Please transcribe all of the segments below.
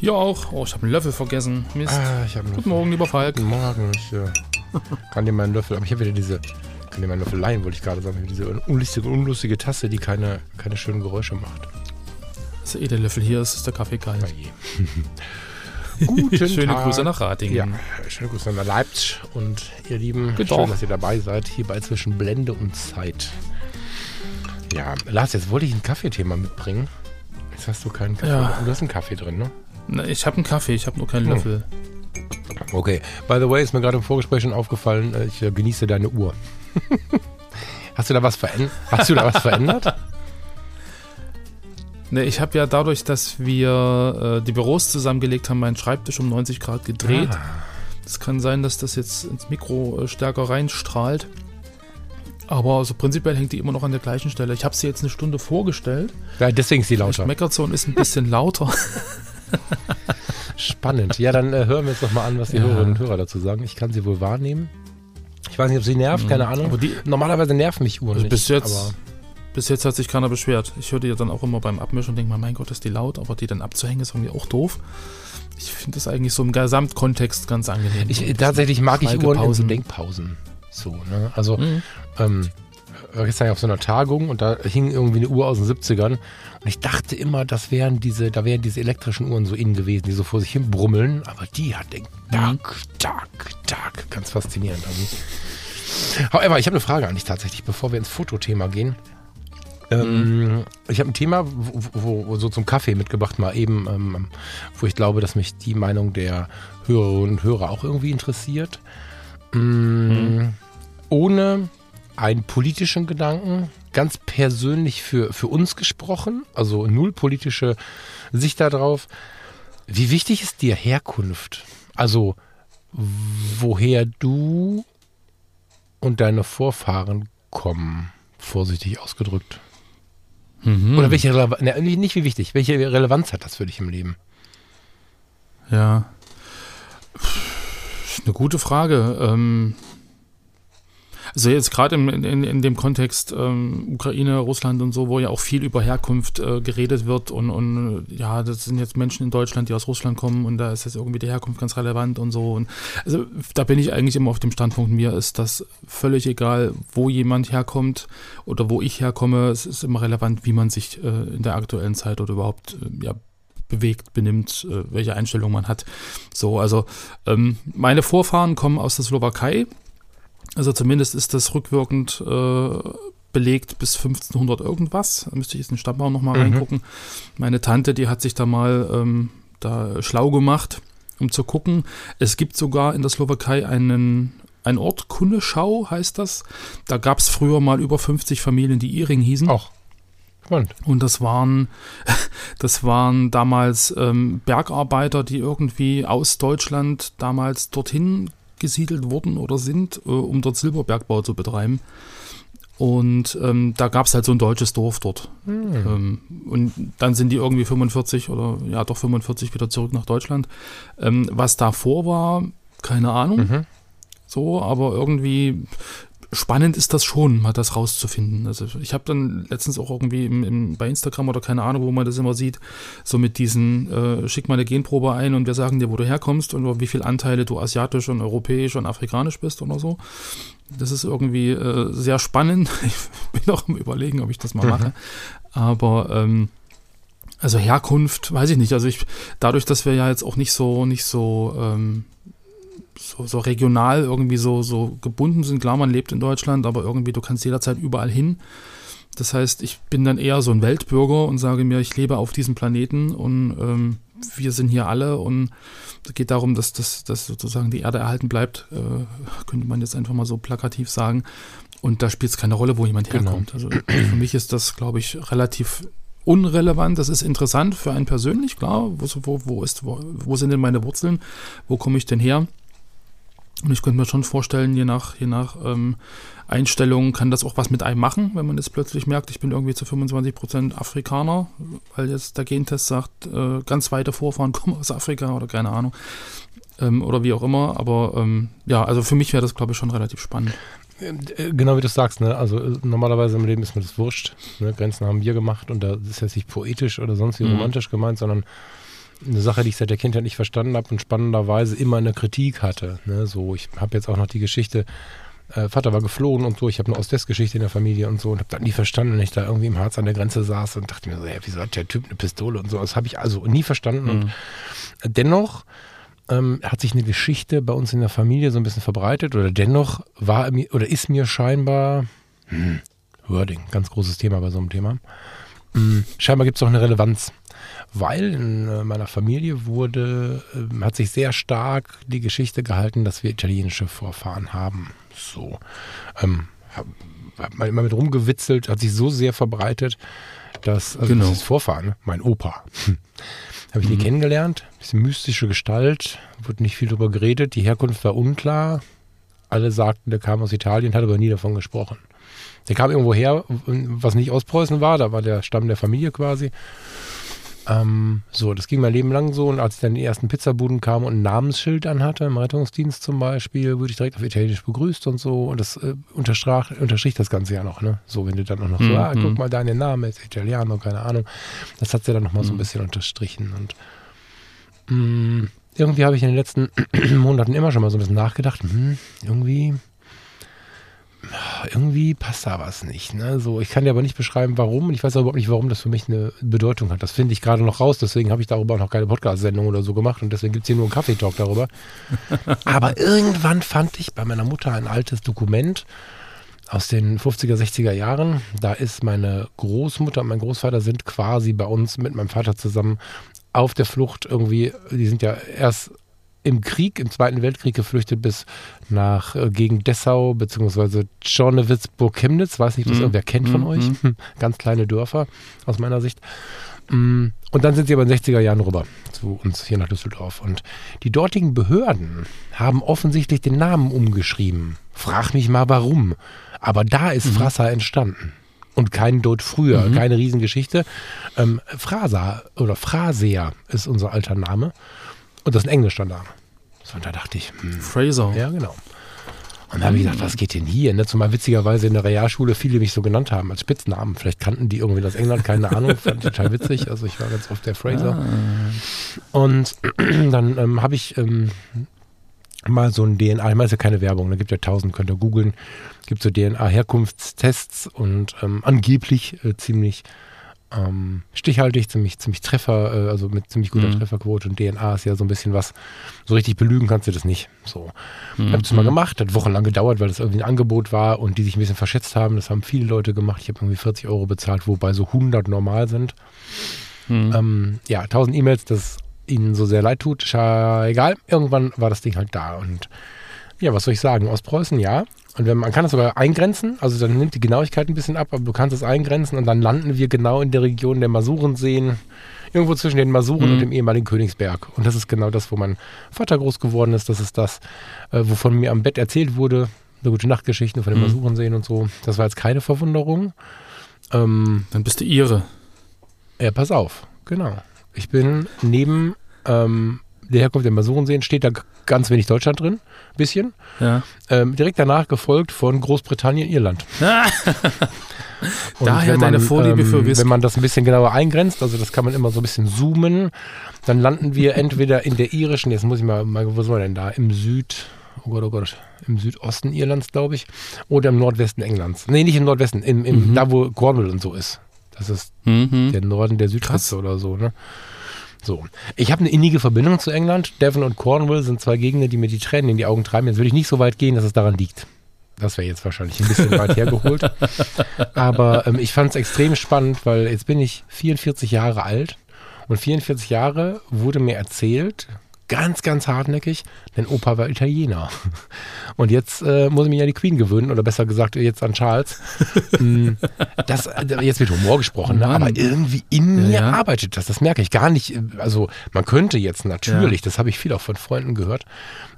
Hier auch. Oh, ich habe einen Löffel vergessen. Mist. Ah, ich hab einen Guten Löffel. Morgen, lieber Falk. Guten Morgen. Ich äh, kann dir meinen Löffel, aber ich habe wieder diese, kann dir meinen Löffel leihen, wollte ich gerade sagen. Diese unlustige, unlustige Tasse, die keine, keine schönen Geräusche macht. Das ist eh der Löffel hier, ist, ist der Kaffee kalt. je. Guten Schöne Tag. Grüße nach Ratingen. Ja, schöne Grüße nach Leipzig und ihr Lieben, Geht schön, doch. dass ihr dabei seid, hier bei Zwischen Blende und Zeit. Ja, Lars, jetzt wollte ich ein Kaffeethema mitbringen. Jetzt hast du keinen Kaffee. Ja. Du hast einen Kaffee drin, ne? Na, Ich habe einen Kaffee, ich habe nur keinen Hm. Löffel. Okay. By the way, ist mir gerade im Vorgespräch schon aufgefallen, äh, ich äh, genieße deine Uhr. hast du da was verändert? Hast du da was verändert? Ne, ich habe ja dadurch, dass wir äh, die Büros zusammengelegt haben, meinen Schreibtisch um 90 Grad gedreht. Ah. Es kann sein, dass das jetzt ins Mikro äh, stärker reinstrahlt. Aber also prinzipiell hängt die immer noch an der gleichen Stelle. Ich habe sie jetzt eine Stunde vorgestellt. Ja, deswegen ist sie lauter. Meckert so und ist ein bisschen lauter. Spannend. Ja, dann äh, hören wir jetzt nochmal an, was die Ja. Hörerinnen und Hörer dazu sagen. Ich kann sie wohl wahrnehmen. Ich weiß nicht, ob sie nervt, keine Ahnung. Aber die, Normalerweise nerven mich Uhren Also nicht. bis jetzt- Bis jetzt hat sich keiner beschwert. Ich höre die ja dann auch immer beim Abmischen und denke mal, mein Gott, ist die laut, aber die dann abzuhängen ist irgendwie auch doof. Ich finde das eigentlich so im Gesamtkontext ganz angenehm. ich, So tatsächlich mag ich Uhren in so. Denkpausen. So, ne? Also, Mhm. ähm, war gestern auf so einer Tagung und da hing irgendwie eine Uhr aus den 70ern und ich dachte immer, das wären diese, da wären diese elektrischen Uhren so innen gewesen, die so vor sich hin brummeln, aber die hat den Mhm. Tag, Tag, Tag. Ganz faszinierend. Also. However, ich habe eine Frage an dich tatsächlich, bevor wir ins Fotothema gehen. Ähm, Ich habe ein Thema, wo, wo, so zum Kaffee mitgebracht, mal eben, ähm, wo ich glaube, dass mich die Meinung der Hörerinnen und Hörer auch irgendwie interessiert. Mm, Ohne einen politischen Gedanken, ganz persönlich für, für uns gesprochen, also null politische Sicht darauf. Wie wichtig ist dir Herkunft? Also, woher du und deine Vorfahren kommen, vorsichtig ausgedrückt. Mhm. Oder welche Relevanz, ne, nicht wie wichtig, welche Relevanz hat das für dich im Leben? Ja. Eine gute Frage. Ähm, also jetzt gerade in, in, in dem Kontext ähm, Ukraine, Russland und so, wo ja auch viel über Herkunft äh, geredet wird und, und ja, das sind jetzt Menschen in Deutschland, die aus Russland kommen und da ist jetzt irgendwie die Herkunft ganz relevant und so. Und also da bin ich eigentlich immer auf dem Standpunkt, mir ist das völlig egal, wo jemand herkommt oder wo ich herkomme. Es ist immer relevant, wie man sich äh, in der aktuellen Zeit oder überhaupt äh, ja, bewegt, benimmt, äh, welche Einstellung man hat. So, also ähm, meine Vorfahren kommen aus der Slowakei. Also zumindest ist das rückwirkend äh, belegt bis 1500 irgendwas. Da müsste ich jetzt in den Stammbaum nochmal Mhm. reingucken. Meine Tante, die hat sich da mal ähm, da schlau gemacht, um zu gucken. Es gibt sogar in der Slowakei einen ein Ort, Kunneschau heißt das. Da gab es früher mal über 50 Familien, die Iring hießen. Auch. Spannend. Und das waren, das waren damals ähm, Bergarbeiter, die irgendwie aus Deutschland damals dorthin gesiedelt wurden oder sind, äh, um dort Silberbergbau zu betreiben. Und ähm, da gab es halt so ein deutsches Dorf dort. Ähm, und dann sind die irgendwie 45 oder ja doch 45 wieder zurück nach Deutschland. Ähm, was davor war, keine Ahnung. Mhm. So, aber irgendwie spannend ist das schon, mal das rauszufinden. Also ich habe dann letztens auch irgendwie im, im, bei Instagram oder keine Ahnung, wo man das immer sieht, so mit diesen, äh, schick mal eine Genprobe ein und wir sagen dir, wo du herkommst und wie viele Anteile du asiatisch und europäisch und afrikanisch bist oder so. Das ist irgendwie äh, sehr spannend. Ich bin auch am überlegen, ob ich das mal Mhm. mache. Aber ähm, also Herkunft, weiß ich nicht. Also ich, dadurch, dass wir ja jetzt auch nicht so, nicht so, ähm, so, so regional irgendwie so, so gebunden sind. Klar, man lebt in Deutschland, aber irgendwie du kannst jederzeit überall hin. Das heißt, ich bin dann eher so ein Weltbürger und sage mir, ich lebe auf diesem Planeten und ähm, wir sind hier alle und es geht darum, dass, dass, dass sozusagen die Erde erhalten bleibt, äh, könnte man jetzt einfach mal so plakativ sagen. Und da spielt es keine Rolle, wo jemand Genau. herkommt. Also für mich ist das, glaube ich, relativ unrelevant, das ist interessant für einen persönlich, klar. Wo, wo, wo, ist, wo, wo sind denn meine Wurzeln? Wo komme ich denn her? Und ich könnte mir schon vorstellen, je nach, je nach ähm, Einstellung kann das auch was mit einem machen, wenn man jetzt plötzlich merkt, ich bin irgendwie zu 25% Afrikaner, weil jetzt der Gentest sagt, äh, ganz weite Vorfahren kommen aus Afrika oder keine Ahnung. Ähm, oder wie auch immer. Aber ähm, ja, also für mich wäre das, glaube ich, schon relativ spannend. Äh, genau wie du sagst, ne? Also äh, normalerweise im Leben ist mir das wurscht. Ne? Grenzen haben wir gemacht und da ist jetzt nicht poetisch oder sonst wie mhm. romantisch gemeint, sondern eine Sache, die ich seit der Kindheit nicht verstanden habe und spannenderweise immer eine Kritik hatte. Ne? So, ich habe jetzt auch noch die Geschichte, äh, Vater war geflohen und so, ich habe eine Ost-West-Geschichte in der Familie und so und habe das nie verstanden, wenn ich da irgendwie im Harz an der Grenze saß und dachte mir so, ja, wieso hat der Typ eine Pistole und so. Das habe ich also nie verstanden. Mhm. Und dennoch ähm, hat sich eine Geschichte bei uns in der Familie so ein bisschen verbreitet oder dennoch war mir oder ist mir scheinbar, hm, Wording, ganz großes Thema bei so einem Thema. Hm, scheinbar gibt es auch eine Relevanz weil in äh, meiner Familie wurde, ähm, hat sich sehr stark die Geschichte gehalten, dass wir italienische Vorfahren haben. So. Ähm, hat man immer mit rumgewitzelt, hat sich so sehr verbreitet, dass, also genau. das ist Vorfahren, mein Opa. Habe ich mhm. nie kennengelernt. Bisschen mystische Gestalt, wurde nicht viel darüber geredet. Die Herkunft war unklar. Alle sagten, der kam aus Italien, hat aber nie davon gesprochen. Der kam irgendwo her, was nicht aus Preußen war, da war der Stamm der Familie quasi. Ähm, so, das ging mein Leben lang so. Und als ich dann die ersten Pizzabuden kam und ein Namensschild anhatte, im Rettungsdienst zum Beispiel, wurde ich direkt auf Italienisch begrüßt und so. Und das äh, unterstrach, unterstrich das Ganze ja noch, ne? So, wenn du dann auch noch mhm. so, ah, guck mal, dein Name ist Italiano, keine Ahnung. Das hat sie dann nochmal mhm. so ein mhm. bisschen unterstrichen. Und mh, mm, irgendwie habe ich in den letzten Monaten immer schon mal so ein bisschen nachgedacht, hm, irgendwie irgendwie passt da was nicht. Ne? So, ich kann dir aber nicht beschreiben, warum. Und ich weiß auch überhaupt nicht, warum das für mich eine Bedeutung hat. Das finde ich gerade noch raus. Deswegen habe ich darüber auch noch keine Podcast-Sendung oder so gemacht. Und deswegen gibt es hier nur einen Kaffeetalk darüber. aber irgendwann fand ich bei meiner Mutter ein altes Dokument aus den 50er, 60er Jahren. Da ist meine Großmutter und mein Großvater sind quasi bei uns mit meinem Vater zusammen auf der Flucht irgendwie. Die sind ja erst im Krieg, im Zweiten Weltkrieg geflüchtet bis nach äh, gegen Dessau beziehungsweise Czornowitz, Burg Chemnitz. Weiß nicht, ob das mhm. irgendwer kennt von mhm. euch. Mhm. Ganz kleine Dörfer aus meiner Sicht. Mm, und dann sind sie aber in den 60er Jahren rüber zu uns hier nach Düsseldorf. Und die dortigen Behörden haben offensichtlich den Namen umgeschrieben. Frag mich mal warum. Aber da ist mhm. Frasser entstanden. Und kein Dort früher, mhm. keine Riesengeschichte. Ähm, Frasa oder Phraseer ist unser alter Name. Und das ist ein englischer Name. So, und da dachte ich, hm, Fraser. Ja, genau. Und da habe ich gedacht, was geht denn hier? Ne? Zumal witzigerweise in der Realschule viele mich so genannt haben als Spitznamen. Vielleicht kannten die irgendwie aus England, keine Ahnung. Fand ich total witzig. Also ich war ganz oft der Fraser. Ah. Und dann ähm, habe ich ähm, mal so ein DNA, ich meine, es ist ja keine Werbung, da gibt ja tausend, könnt ihr googeln, gibt so DNA-Herkunftstests und ähm, angeblich äh, ziemlich ähm, stichhaltig, ziemlich, ziemlich Treffer, äh, also mit ziemlich guter mhm. Trefferquote und DNA ist ja so ein bisschen was, so richtig belügen kannst du das nicht. So. Mhm. Ich habe das mal gemacht, hat wochenlang gedauert, weil das irgendwie ein Angebot war und die sich ein bisschen verschätzt haben. Das haben viele Leute gemacht. Ich habe irgendwie 40 Euro bezahlt, wobei so 100 normal sind. Mhm. Ähm, ja, 1000 E-Mails, das ihnen so sehr leid tut, egal. Irgendwann war das Ding halt da und ja, was soll ich sagen? Ostpreußen, ja. Und wenn, man kann das sogar eingrenzen, also dann nimmt die Genauigkeit ein bisschen ab, aber du kannst es eingrenzen und dann landen wir genau in der Region der Masurenseen, irgendwo zwischen den Masuren mhm. und dem ehemaligen Königsberg. Und das ist genau das, wo mein Vater groß geworden ist. Das ist das, äh, wovon mir am Bett erzählt wurde. Eine gute Nachtgeschichte von den mhm. Masurenseen und so. Das war jetzt keine Verwunderung. Ähm, dann bist du ihre. Ja, pass auf. Genau. Ich bin neben ähm, der Herkunft der Masurenseen, steht da ganz wenig Deutschland drin bisschen. Ja. Ähm, direkt danach gefolgt von Großbritannien, Irland. Daher man, deine Vorliebe ähm, für Whisky. Wenn man das ein bisschen genauer eingrenzt, also das kann man immer so ein bisschen zoomen, dann landen wir entweder in der irischen, jetzt muss ich mal, mal wo sind wir denn da? Im Süd, oh Gott, oh Gott, im Südosten Irlands, glaube ich, oder im Nordwesten Englands. Nee, nicht im Nordwesten, im, im, mhm. da wo Cornwall und so ist. Das ist mhm. der Norden der Südspitze oder so, ne? So. Ich habe eine innige Verbindung zu England. Devon und Cornwall sind zwei Gegner, die mir die Tränen in die Augen treiben. Jetzt will ich nicht so weit gehen, dass es daran liegt. Das wäre jetzt wahrscheinlich ein bisschen weit hergeholt. Aber ähm, ich fand es extrem spannend, weil jetzt bin ich 44 Jahre alt und 44 Jahre wurde mir erzählt, ganz, ganz hartnäckig, denn Opa war Italiener. Und jetzt äh, muss ich mich an die Queen gewöhnen, oder besser gesagt jetzt an Charles. Mm, das, äh, jetzt wird Humor gesprochen, ne? aber irgendwie in Ja, mir ja. arbeitet das. Das merke ich gar nicht. Also man könnte jetzt natürlich, das habe ich viel auch von Freunden gehört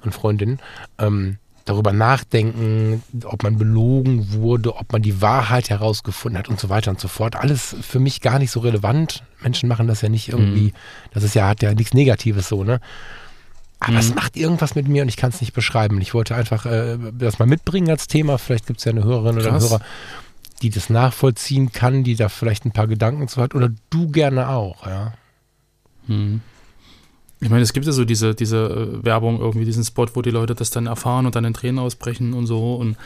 und Freundinnen, ähm, darüber nachdenken, ob man belogen wurde, ob man die Wahrheit herausgefunden hat und so weiter und so fort. Alles für mich gar nicht so relevant. Menschen machen das ja nicht irgendwie, das ist ja, hat ja nichts Negatives so, ne? Aber es macht irgendwas mit mir und ich kann es nicht beschreiben. Ich wollte einfach äh, das mal mitbringen als Thema. Vielleicht gibt es ja eine Hörerin oder einen Krass. Hörer, die das nachvollziehen kann, die da vielleicht ein paar Gedanken zu hat. Oder du gerne auch, ja. Ich meine, es gibt ja so diese, diese äh, Werbung, irgendwie diesen Spot, wo die Leute das dann erfahren und dann in Tränen ausbrechen und so. Und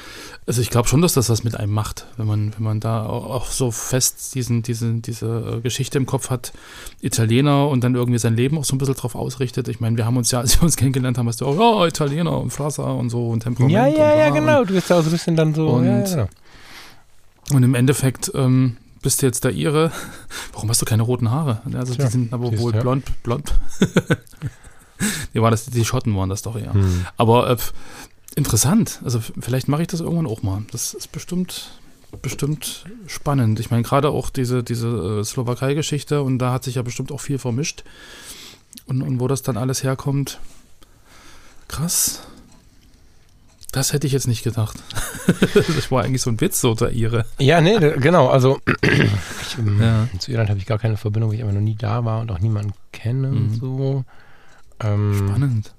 also ich glaube schon, dass das was mit einem macht, wenn man, wenn man da auch, so fest diesen, diesen, diese äh, Geschichte im Kopf hat, Italiener und dann irgendwie sein Leben auch so ein bisschen drauf ausrichtet. Ich meine, wir haben uns ja, als wir uns kennengelernt haben, hast du auch, ja, Italiener und Flasser und so und Temperament. Ja, ja, ja, genau. Du bist ja auch so ein bisschen dann so. Und- ja, ja, genau. Und im Endeffekt ähm, bist du jetzt der Ire. Warum hast du keine roten Haare? Also Tja, die sind aber siehst wohl ja. blond, blond. die, war das, die Schotten waren das doch eher. Hm. Aber äh, interessant. Also vielleicht mache ich das irgendwann auch mal. Das ist bestimmt, bestimmt spannend. Ich meine, gerade auch diese, diese äh, Slowakei-Geschichte und da hat sich ja bestimmt auch viel vermischt. Und, und wo das dann alles herkommt. Krass. Das hätte ich jetzt nicht gedacht. das war eigentlich so ein Witz, so der Ihre. Ja, nee, genau. Also ich, Ja. zu Irland habe ich gar keine Verbindung, weil ich einfach noch nie da war und auch niemanden kenne und Mhm. so. Ähm, Spannend.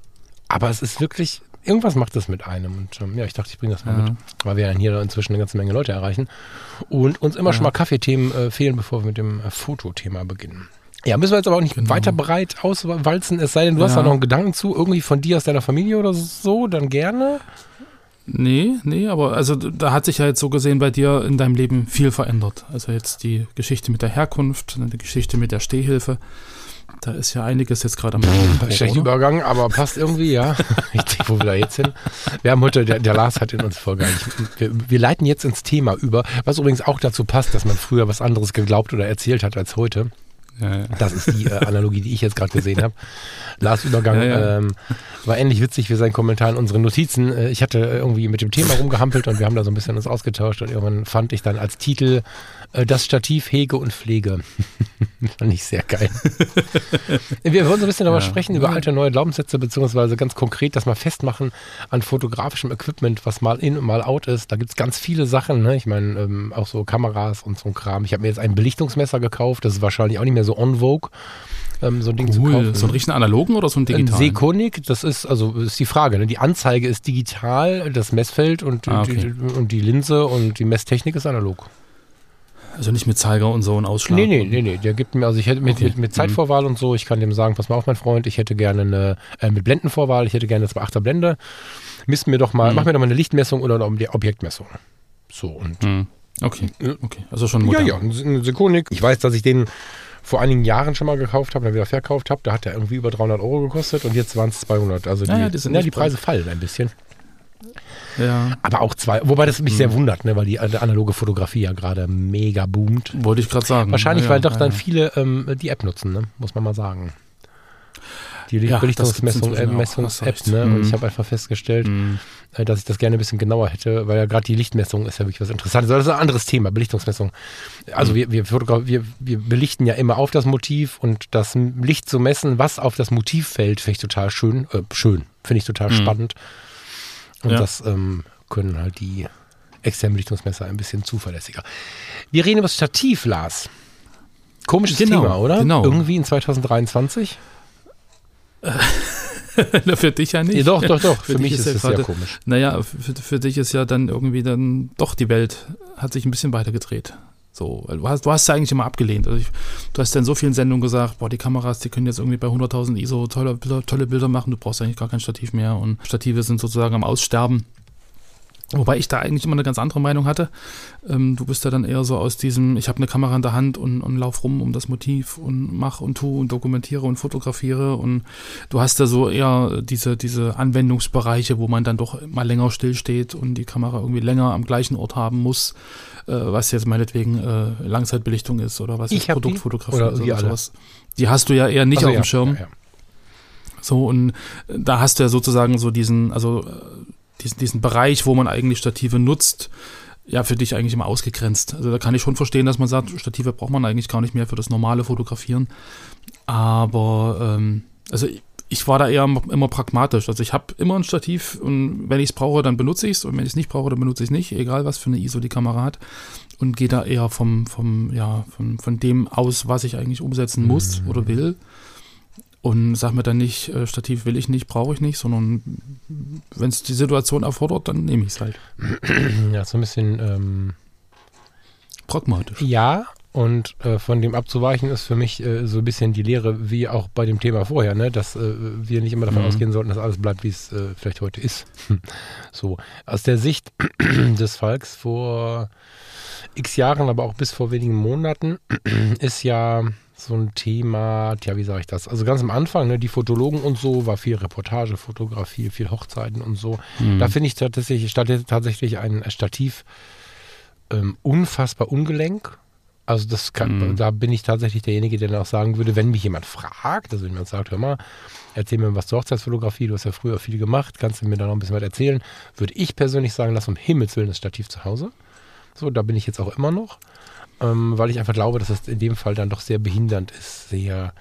aber es ist wirklich, irgendwas macht das mit einem. Und ähm, ja, ich dachte, ich bringe das mal Ja. mit, weil wir ja hier inzwischen eine ganze Menge Leute erreichen und uns immer Ja. schon mal Kaffeethemen äh, fehlen, bevor wir mit dem äh, Fotothema beginnen. Ja, müssen wir jetzt aber auch nicht Genau. weiter breit auswalzen, es sei denn, du hast da noch einen Gedanken zu, irgendwie von dir aus deiner Familie oder so, dann gerne. Nee, nee, aber also da hat sich ja jetzt so gesehen bei dir in deinem Leben viel verändert. Also jetzt die Geschichte mit der Herkunft, dann die Geschichte mit der Stehhilfe. Da ist ja einiges jetzt gerade am Schlechter oder? Übergang, aber passt irgendwie, ja. Ich denke, wo wir da jetzt hin? Wir haben heute, der, der Lars hat in uns nicht. Wir, wir leiten jetzt ins Thema über, was übrigens auch dazu passt, dass man früher was anderes geglaubt oder erzählt hat als heute. Ja, ja. Das ist die äh, Analogie, die ich jetzt gerade gesehen habe. Lars Übergang Ja. Ähm, war ähnlich witzig wie sein Kommentar in unseren Notizen. Äh, ich hatte irgendwie mit dem Thema rumgehampelt und wir haben da so ein bisschen uns ausgetauscht und irgendwann fand ich dann als Titel das Stativ Hege und Pflege. fand ich sehr geil. wir wollen so ein bisschen darüber Ja. sprechen, über alte, neue Glaubenssätze, beziehungsweise ganz konkret das mal festmachen an fotografischem Equipment, was mal in und mal out ist. Da gibt es ganz viele Sachen. Ne? Ich meine, ähm, auch so Kameras und so ein Kram. Ich habe mir jetzt ein Belichtungsmesser gekauft. Das ist wahrscheinlich auch nicht mehr so on vogue, ähm, so ein Ding zu Cool. kaufen. So einen richtigen analogen oder so einen Ein digitalen? Sekonik, das ist, also ist die Frage. Ne? Die Anzeige ist digital, das Messfeld und, Ah, okay. die, und die Linse und die Messtechnik ist analog. Also nicht mit Zeiger und so ein Ausschlag. Nee, nee, nee, nee. Der gibt mir, also ich hätte mit, Okay. mit, mit Zeitvorwahl und so, ich kann dem sagen, pass mal auf, mein Freund, ich hätte gerne eine, äh, mit Blendenvorwahl, ich hätte gerne eine 2,8er Blende. Misst mir doch mal, Mhm. mach mir doch mal eine Lichtmessung oder eine Objektmessung. So, und Hm. Okay, Ja. okay. Also schon ja, modern. ja, ein Sekonik. Ich weiß, dass ich den vor einigen Jahren schon mal gekauft habe, dann wieder verkauft habe. Da hat der irgendwie über 300 Euro gekostet und jetzt waren es 200. Also die, Ja, ja, die ja, die Preise fallen ein bisschen. Ja. Aber auch zwei, wobei das mich Mhm. sehr wundert, ne, weil die äh, analoge Fotografie ja gerade mega boomt. Wollte ich gerade sagen. Wahrscheinlich, ja, weil doch ja, dann viele ähm, die App nutzen, ne? muss man mal sagen. Die Ja, Belichtungsmessung, äh, Messungs-App, ne? Und Mhm. ich habe einfach festgestellt, Hm. äh, dass ich das gerne ein bisschen genauer hätte, weil ja gerade die Lichtmessung ist ja wirklich was Interessantes. Das ist ein anderes Thema, Belichtungsmessung. Also Mhm. wir, wir, wir, wir belichten ja immer auf das Motiv und das Licht zu messen, was auf das Motiv fällt, finde ich total schön. Äh, schön, finde ich total Mhm. spannend. Und Ja. das ähm, können halt die externen Belichtungsmesser ein bisschen zuverlässiger. Wir reden über das Stativ, Lars. Komisches Genau, Thema, oder? genau. Irgendwie in 2023? Für dich ja nicht. Ja, doch, doch, doch. Für, dich mich ist ist ja es sehr gerade- komisch. Naja, für, für dich ist ja dann irgendwie dann doch die Welt hat sich ein bisschen weiter gedreht. So, du hast, du hast ja eigentlich immer abgelehnt. Also ich, du hast ja in so vielen Sendungen gesagt, boah, die Kameras, die können jetzt irgendwie bei 100.000 ISO tolle tolle Bilder machen, du brauchst eigentlich gar kein Stativ mehr und Stative sind sozusagen am Aussterben. Wobei ich da eigentlich immer eine ganz andere Meinung hatte. Ähm, du bist ja dann eher so aus diesem, ich habe eine Kamera in der Hand und, und lauf rum um das Motiv und mach und tu und dokumentiere und fotografiere und du hast da so eher diese, diese Anwendungsbereiche, wo man dann doch mal länger stillsteht und die Kamera irgendwie länger am gleichen Ort haben muss, äh, was jetzt meinetwegen äh, Langzeitbelichtung ist oder was Ich die. Produktfotografie Oder oder alle. sowas. Die hast du ja eher nicht Also auf ja, dem Schirm. ja, ja. So, und da hast du ja sozusagen so diesen, also äh, diesen, diesen Bereich, wo man eigentlich Stative nutzt, ja, für dich eigentlich immer ausgegrenzt. Also da kann ich schon verstehen, dass man sagt, Stative braucht man eigentlich gar nicht mehr für das normale Fotografieren. Aber ähm, also ich war da eher immer pragmatisch. Also ich habe immer ein Stativ und wenn ich es brauche, dann benutze ich es und wenn ich es nicht brauche, dann benutze ich es nicht, egal was für eine ISO die Kamera hat. Und gehe da eher vom, vom, ja, von, von dem aus, was ich eigentlich umsetzen muss mhm. oder will. Und sag mir dann nicht, äh, Stativ will ich nicht, brauche ich nicht, sondern wenn es die Situation erfordert, dann nehme ich es halt. Ja, so ein bisschen ähm, pragmatisch. Ja, und äh, von dem abzuweichen ist für mich äh, so ein bisschen die Lehre, wie auch bei dem Thema vorher, ne? dass äh, wir nicht immer davon mhm. ausgehen sollten, dass alles bleibt, wie es äh, vielleicht heute ist. so, aus der Sicht des Falks vor x Jahren, aber auch bis vor wenigen Monaten, ist ja so ein Thema, tja, wie sage ich das? Also ganz am Anfang, ne, die Fotologen und so, war viel Reportage, Fotografie, viel Hochzeiten und so. Mhm. Da finde ich tatsächlich, tatsächlich ein Stativ ähm, unfassbar ungelenk also das kann, mhm. da bin ich tatsächlich derjenige, der dann auch sagen würde, wenn mich jemand fragt, also wenn jemand sagt, hör mal, erzähl mir was zur Hochzeitsfotografie, du hast ja früher viel gemacht, kannst du mir da noch ein bisschen was erzählen, würde ich persönlich sagen, lass um Himmels Willen das Stativ zu Hause. So, da bin ich jetzt auch immer noch, ähm, weil ich einfach glaube, dass das in dem Fall dann doch sehr behindernd ist, sehr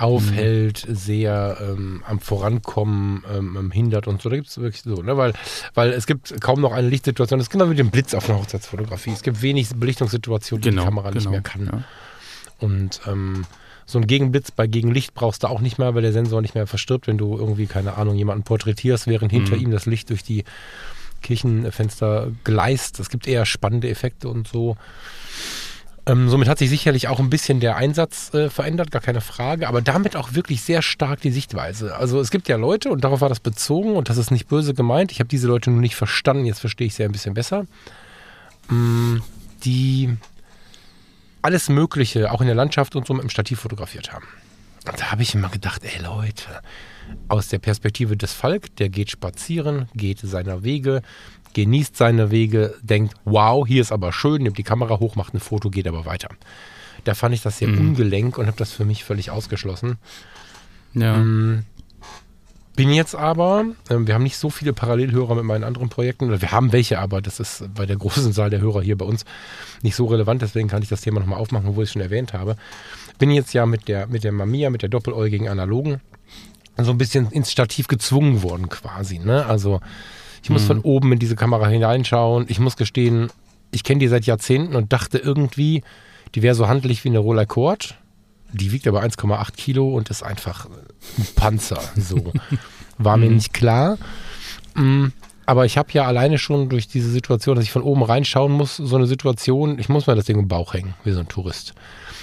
aufhält, mhm. sehr ähm, am Vorankommen ähm, hindert und so. Da gibt es wirklich so, ne? weil, weil es gibt kaum noch eine Lichtsituation. Das ist genau wie dem Blitz auf einer Hochzeitsfotografie. Es gibt wenig Belichtungssituationen, die genau, die Kamera genau, nicht mehr kann. Ja. Und ähm, so ein Gegenblitz bei Gegenlicht brauchst du auch nicht mehr, weil der Sensor nicht mehr verstirbt, wenn du irgendwie, keine Ahnung, jemanden porträtierst, während hinter mhm. ihm das Licht durch die Kirchenfenster gleist. Es gibt eher spannende Effekte und so. Ähm, somit hat sich sicherlich auch ein bisschen der Einsatz äh, verändert, gar keine Frage, aber damit auch wirklich sehr stark die Sichtweise. Also es gibt ja Leute, und darauf war das bezogen, und das ist nicht böse gemeint, ich habe diese Leute nur nicht verstanden, jetzt verstehe ich sie ein bisschen besser, mm, die alles Mögliche, auch in der Landschaft und so, mit dem Stativ fotografiert haben. Und da habe ich immer gedacht, ey Leute, aus der Perspektive des Falk, der geht spazieren, geht seiner Wege, genießt seine Wege, denkt, wow, hier ist aber schön, nimmt die Kamera hoch, macht ein Foto, geht aber weiter. Da fand ich das sehr mhm. ungelenk und habe das für mich völlig ausgeschlossen. Ja. Ähm, bin jetzt aber, äh, wir haben nicht so viele Parallelhörer mit meinen anderen Projekten, oder wir haben welche, aber das ist bei der großen Zahl der Hörer hier bei uns nicht so relevant, deswegen kann ich das Thema nochmal aufmachen, obwohl ich es schon erwähnt habe. Bin jetzt ja mit der, mit der Mamiya, mit der doppeläugigen Analogen, so ein bisschen ins Stativ gezwungen worden quasi. Ne? Also ich muss mhm. von oben in diese Kamera hineinschauen. Ich muss gestehen, ich kenne die seit Jahrzehnten und dachte irgendwie, die wäre so handlich wie eine Roller Cord. Die wiegt aber 1,8 Kilo und ist einfach ein Panzer. So war mir mhm. nicht klar. Mm, aber ich habe ja alleine schon durch diese Situation, dass ich von oben reinschauen muss, so eine Situation, ich muss mir das Ding im Bauch hängen, wie so ein Tourist.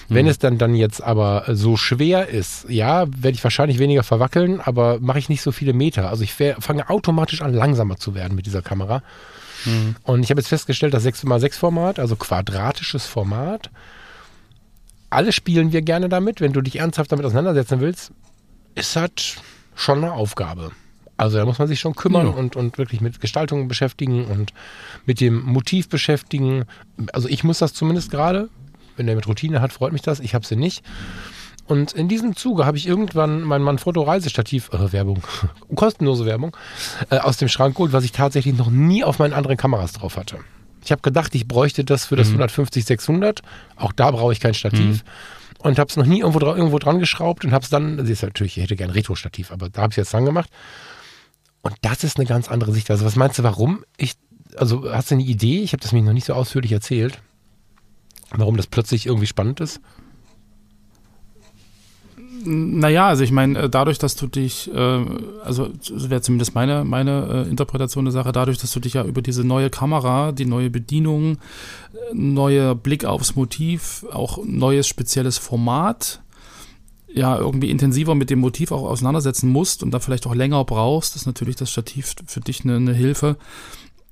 Wenn mhm. es dann, dann jetzt aber so schwer ist, ja, werde ich wahrscheinlich weniger verwackeln, aber mache ich nicht so viele Meter. Also ich fange automatisch an, langsamer zu werden mit dieser Kamera. Mhm. Und ich habe jetzt festgestellt, das 6x6-Format, also quadratisches Format, alle spielen wir gerne damit. Wenn du dich ernsthaft damit auseinandersetzen willst, ist halt schon eine Aufgabe. Also da muss man sich schon kümmern ja. und, und wirklich mit Gestaltung beschäftigen und mit dem Motiv beschäftigen. Also ich muss das zumindest gerade. Wenn er mit Routine hat, freut mich das. Ich habe sie nicht. Und in diesem Zuge habe ich irgendwann mein Manfrotto-Reisestativ, äh, Werbung, kostenlose Werbung, äh, aus dem Schrank geholt, was ich tatsächlich noch nie auf meinen anderen Kameras drauf hatte. Ich habe gedacht, ich bräuchte das für das mhm. 150-600. Auch da brauche ich kein Stativ. Mhm. Und habe es noch nie irgendwo, irgendwo dran geschraubt und habe es dann, das ist natürlich, ich hätte gern Retro-Stativ, aber da habe ich es jetzt dran gemacht. Und das ist eine ganz andere Sicht. Also was meinst du, warum ich, also hast du eine Idee? Ich habe das mir noch nicht so ausführlich erzählt. Warum das plötzlich irgendwie spannend ist? Naja, also ich meine, äh, dadurch, dass du dich, äh, also wäre zumindest meine, meine äh, Interpretation der Sache, dadurch, dass du dich ja über diese neue Kamera, die neue Bedienung, neuer Blick aufs Motiv, auch neues spezielles Format, ja, irgendwie intensiver mit dem Motiv auch auseinandersetzen musst und da vielleicht auch länger brauchst, ist natürlich das Stativ für dich eine, eine Hilfe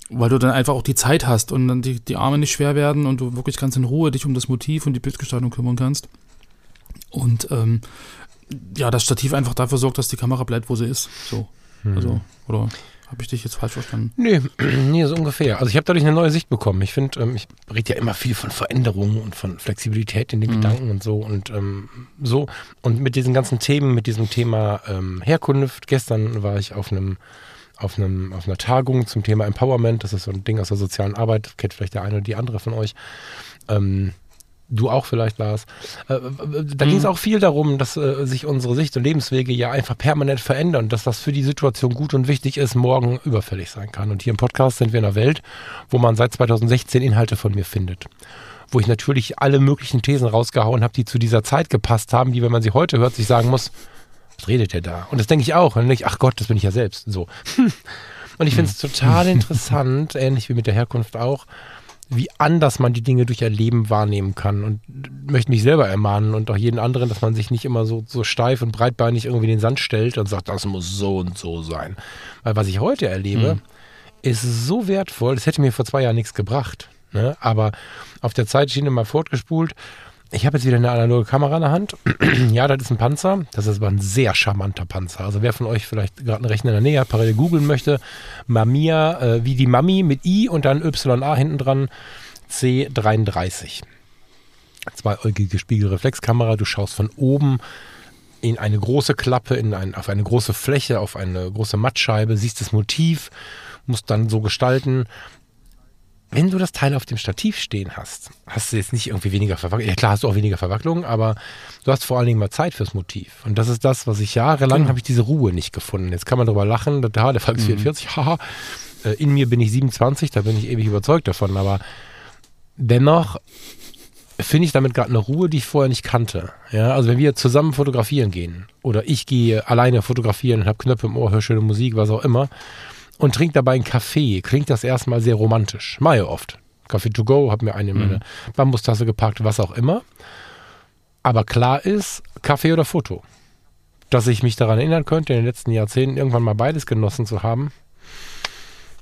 weil du dann einfach auch die Zeit hast und dann die, die Arme nicht schwer werden und du wirklich ganz in Ruhe dich um das Motiv und die Bildgestaltung kümmern kannst. Und ähm, ja, das Stativ einfach dafür sorgt, dass die Kamera bleibt, wo sie ist. So. Mhm. Also, oder habe ich dich jetzt falsch verstanden? Nee, nee, so ungefähr. Also ich habe dadurch eine neue Sicht bekommen. Ich finde, ähm, ich rede ja immer viel von Veränderungen und von Flexibilität in den mhm. Gedanken und so und ähm, so. Und mit diesen ganzen Themen, mit diesem Thema ähm, Herkunft, gestern war ich auf einem auf, einem, auf einer Tagung zum Thema Empowerment. Das ist so ein Ding aus der sozialen Arbeit, kennt vielleicht der eine oder die andere von euch. Ähm, du auch vielleicht, Lars. Äh, da mhm. ging es auch viel darum, dass äh, sich unsere Sicht und Lebenswege ja einfach permanent verändern, dass das für die Situation gut und wichtig ist, morgen überfällig sein kann. Und hier im Podcast sind wir in einer Welt, wo man seit 2016 Inhalte von mir findet. Wo ich natürlich alle möglichen Thesen rausgehauen habe, die zu dieser Zeit gepasst haben, die, wenn man sie heute hört, sich sagen muss, was redet der da? Und das denke ich auch. Und dann denke ich, ach Gott, das bin ich ja selbst. So. Und ich finde es total interessant, ähnlich wie mit der Herkunft auch, wie anders man die Dinge durch Erleben wahrnehmen kann. Und möchte mich selber ermahnen und auch jeden anderen, dass man sich nicht immer so, so steif und breitbeinig irgendwie in den Sand stellt und sagt, das muss so und so sein. Weil was ich heute erlebe, mhm. ist so wertvoll, das hätte mir vor zwei Jahren nichts gebracht. Ne? Aber auf der Zeitschiene mal fortgespult, ich habe jetzt wieder eine analoge Kamera in der Hand. ja, das ist ein Panzer. Das ist aber ein sehr charmanter Panzer. Also wer von euch vielleicht gerade einen Rechner in der Nähe parallel googeln möchte, Mamiya, äh, wie die Mami mit I und dann YA hinten dran, C33. Zweieugige Spiegelreflexkamera. Du schaust von oben in eine große Klappe, in ein, auf eine große Fläche, auf eine große Mattscheibe, siehst das Motiv, musst dann so gestalten, wenn du das Teil auf dem Stativ stehen hast, hast du jetzt nicht irgendwie weniger Verwacklung. Ja, klar hast du auch weniger Verwacklung, aber du hast vor allen Dingen mal Zeit fürs Motiv. Und das ist das, was ich jahrelang genau. habe ich diese Ruhe nicht gefunden. Jetzt kann man darüber lachen, da, der Fall ist mhm. 44, haha. Äh, in mir bin ich 27, da bin ich ewig überzeugt davon, aber dennoch finde ich damit gerade eine Ruhe, die ich vorher nicht kannte. Ja, also wenn wir zusammen fotografieren gehen oder ich gehe alleine fotografieren und habe Knöpfe im Ohr, höre schöne Musik, was auch immer, und trinke dabei einen Kaffee, klingt das erstmal sehr romantisch. Mache oft. Kaffee to go, habe mir eine in meine mhm. Bambustasse gepackt, was auch immer. Aber klar ist, Kaffee oder Foto. Dass ich mich daran erinnern könnte, in den letzten Jahrzehnten irgendwann mal beides genossen zu haben,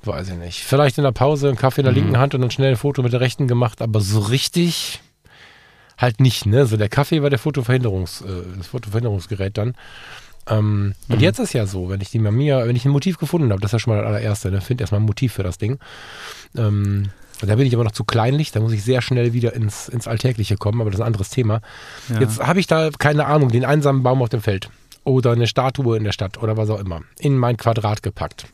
weiß ich nicht. Vielleicht in der Pause einen Kaffee in der mhm. linken Hand und dann schnell ein Foto mit der rechten gemacht, aber so richtig halt nicht, ne? So der Kaffee war der Fotoverhinderungs, äh, das Fotoverhinderungsgerät dann. Ähm, mhm. Und jetzt ist ja so, wenn ich die Mamiya, wenn ich ein Motiv gefunden habe, das ist ja schon mal das allererste, ne? finde erstmal ein Motiv für das Ding. Ähm, da bin ich aber noch zu kleinlich, da muss ich sehr schnell wieder ins, ins Alltägliche kommen, aber das ist ein anderes Thema. Ja. Jetzt habe ich da, keine Ahnung, den einsamen Baum auf dem Feld oder eine Statue in der Stadt oder was auch immer in mein Quadrat gepackt.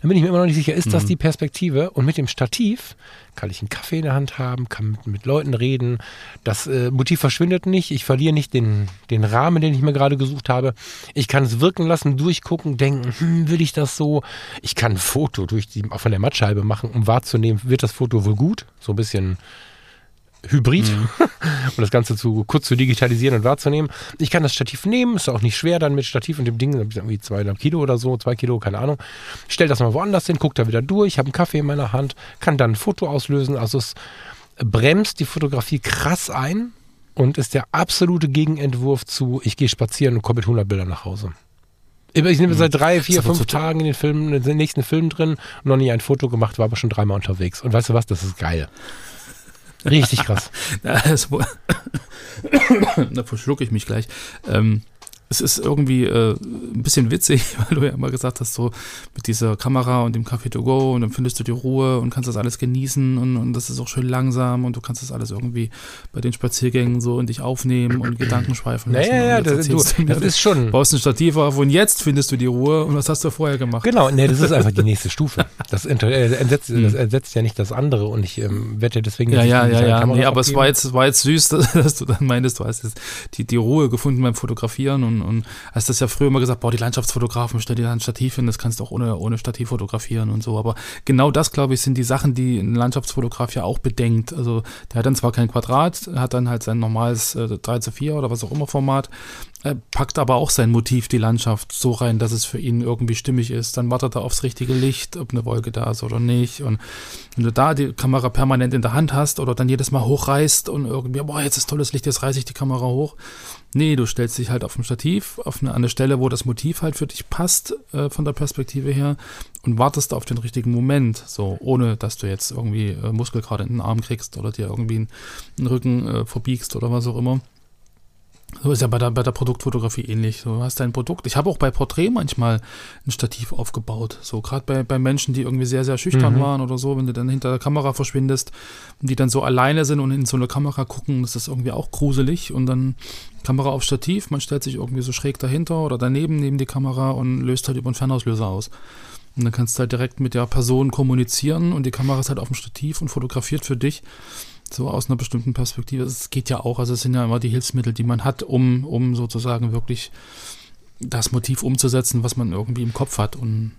Dann bin ich mir immer noch nicht sicher, ist das mhm. die Perspektive? Und mit dem Stativ kann ich einen Kaffee in der Hand haben, kann mit, mit Leuten reden. Das äh, Motiv verschwindet nicht. Ich verliere nicht den, den Rahmen, den ich mir gerade gesucht habe. Ich kann es wirken lassen, durchgucken, denken, hm, will ich das so? Ich kann ein Foto durch die, von der Mattscheibe machen, um wahrzunehmen, wird das Foto wohl gut? So ein bisschen Hybrid, mhm. um das Ganze zu kurz zu digitalisieren und wahrzunehmen. Ich kann das Stativ nehmen, ist auch nicht schwer dann mit Stativ und dem Ding, irgendwie zweieinhalb Kilo oder so, zwei Kilo, keine Ahnung. Stell das mal woanders hin, guck da wieder durch, habe einen Kaffee in meiner Hand, kann dann ein Foto auslösen. Also es bremst die Fotografie krass ein und ist der absolute Gegenentwurf zu, ich gehe spazieren und komme mit 100 Bildern nach Hause. Ich nehme seit drei, vier, fünf Tagen in den Film, in den nächsten Film drin, noch nie ein Foto gemacht, war aber schon dreimal unterwegs. Und weißt du was, das ist geil. Richtig krass. da verschlucke ich mich gleich. Ähm, es ist irgendwie äh, ein bisschen witzig, weil du ja immer gesagt hast, so mit dieser Kamera und dem Café to go und dann findest du die Ruhe und kannst das alles genießen und, und das ist auch schön langsam und du kannst das alles irgendwie bei den Spaziergängen so in dich aufnehmen und Gedanken schweifen lassen. Ja, ja, ja, das, du, das ist schon. Baust ein Stativ auf und jetzt findest du die Ruhe und was hast du vorher gemacht? Genau, nee, das ist einfach die nächste Stufe. Das, äh, ersetzt, das ersetzt ja nicht das andere und ich ähm, werde deswegen. Ja, ja, ja, ja, nee, aber es war jetzt, war jetzt süß, dass, dass du dann meintest, du hast jetzt die, die Ruhe gefunden beim Fotografieren und, und hast das ja früher immer gesagt, boah, die Landschaftsfotografen, stell dir da ein Stativ hin, das kannst du auch ohne, ohne Stativ fotografieren und so. Aber genau das, glaube ich, sind die Sachen, die ein Landschaftsfotograf ja auch bedenkt. Also der hat dann zwar kein Quadrat, hat dann halt sein normales äh, 3 zu 4 oder was auch immer Format, er packt aber auch sein Motiv, die Landschaft, so rein, dass es für ihn irgendwie stimmig ist. Dann wartet er aufs richtige Licht, ob eine Wolke da ist oder nicht. Und wenn du da die Kamera permanent in der Hand hast oder dann jedes Mal hochreißt und irgendwie, boah, jetzt ist tolles Licht, jetzt reiße ich die Kamera hoch. Nee, du stellst dich halt auf dem Stativ, auf eine, eine Stelle, wo das Motiv halt für dich passt, äh, von der Perspektive her, und wartest auf den richtigen Moment, so, ohne dass du jetzt irgendwie äh, Muskelkater in den Arm kriegst oder dir irgendwie einen, einen Rücken äh, verbiegst oder was auch immer. So ist ja bei der, bei der Produktfotografie ähnlich. Du hast dein Produkt. Ich habe auch bei Porträt manchmal ein Stativ aufgebaut. So gerade bei, bei Menschen, die irgendwie sehr, sehr schüchtern Mhm. waren oder so, wenn du dann hinter der Kamera verschwindest und die dann so alleine sind und in so eine Kamera gucken, das ist irgendwie auch gruselig. Und dann Kamera auf Stativ, man stellt sich irgendwie so schräg dahinter oder daneben, neben die Kamera und löst halt über einen Fernauslöser aus. Und dann kannst du halt direkt mit der Person kommunizieren und die Kamera ist halt auf dem Stativ und fotografiert für dich so aus einer bestimmten Perspektive. Es geht ja auch, also es sind ja immer die Hilfsmittel, die man hat, um, um sozusagen wirklich das Motiv umzusetzen, was man irgendwie im Kopf hat. Und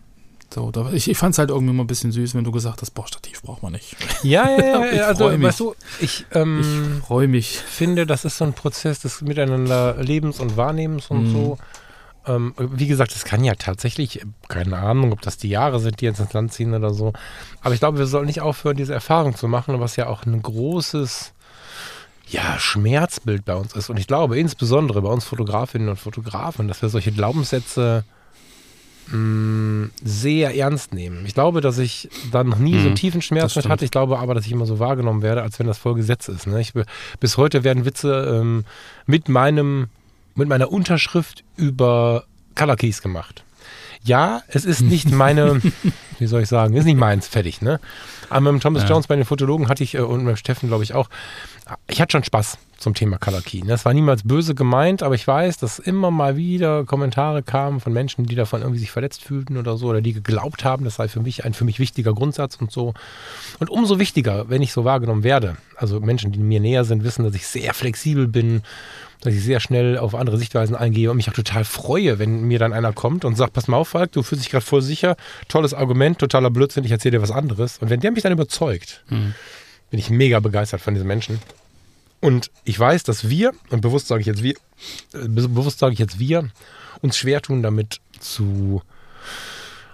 so, da, ich, ich fand es halt irgendwie mal ein bisschen süß, wenn du gesagt hast, boah, Stativ braucht man nicht. Ja, ja, ja. Ich also, mich. weißt du, ich, ähm, Ich freue mich. finde, das ist so ein Prozess des Miteinander Lebens und Wahrnehmens und Mhm. so. Ähm, wie gesagt, es kann ja tatsächlich, keine Ahnung, ob das die Jahre sind, die jetzt ins Land ziehen oder so. Aber ich glaube, wir sollten nicht aufhören, diese Erfahrung zu machen, was ja auch ein großes ja, Schmerzbild bei uns ist. Und ich glaube, insbesondere bei uns Fotografinnen und Fotografen, dass wir solche Glaubenssätze mh, sehr ernst nehmen. Ich glaube, dass ich da noch nie so einen Mhm, tiefen Schmerz mit hatte. Ich glaube aber, dass ich immer so wahrgenommen werde, als wenn das voll Gesetz ist. Ne? Ich, bis heute werden Witze ähm, mit meinem, mit meiner Unterschrift über Color Keys gemacht. Ja, es ist nicht meine, wie soll ich sagen, ist nicht meins, fertig, ne? Aber mit dem Thomas Ja. Jones bei den Fotologen hatte ich, äh, und mit dem Steffen, glaube ich, auch, ich hatte schon Spaß zum Thema Color Key. ne? Das war niemals böse gemeint, aber ich weiß, dass immer mal wieder Kommentare kamen von Menschen, die davon irgendwie sich verletzt fühlten oder so, oder die geglaubt haben, das sei für mich ein für mich wichtiger Grundsatz und so. Und umso wichtiger, wenn ich so wahrgenommen werde, also Menschen, die mir näher sind, wissen, dass ich sehr flexibel bin, dass ich sehr schnell auf andere Sichtweisen eingehe und mich auch total freue, wenn mir dann einer kommt und sagt, pass mal auf, Falk, du fühlst dich gerade voll sicher, tolles Argument, totaler Blödsinn, ich erzähle dir was anderes. Und wenn der mich dann überzeugt, Mhm. bin ich mega begeistert von diesen Menschen. Und ich weiß, dass wir, und bewusst sage ich jetzt wir, äh, be- bewusst sage ich jetzt wir, uns schwer tun, damit zu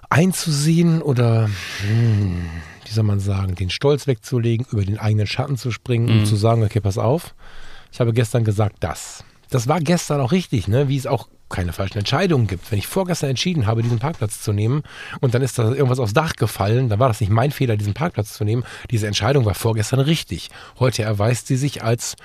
einzusehen oder, hm, wie soll man sagen, den Stolz wegzulegen, über den eigenen Schatten zu springen und Mhm. zu sagen, okay, pass auf, ich habe gestern gesagt das. Das war gestern auch richtig, ne? wie es auch keine falschen Entscheidungen gibt. Wenn ich vorgestern entschieden habe, diesen Parkplatz zu nehmen und dann ist da irgendwas aufs Dach gefallen, dann war das nicht mein Fehler, diesen Parkplatz zu nehmen. Diese Entscheidung war vorgestern richtig. Heute erweist sie sich als,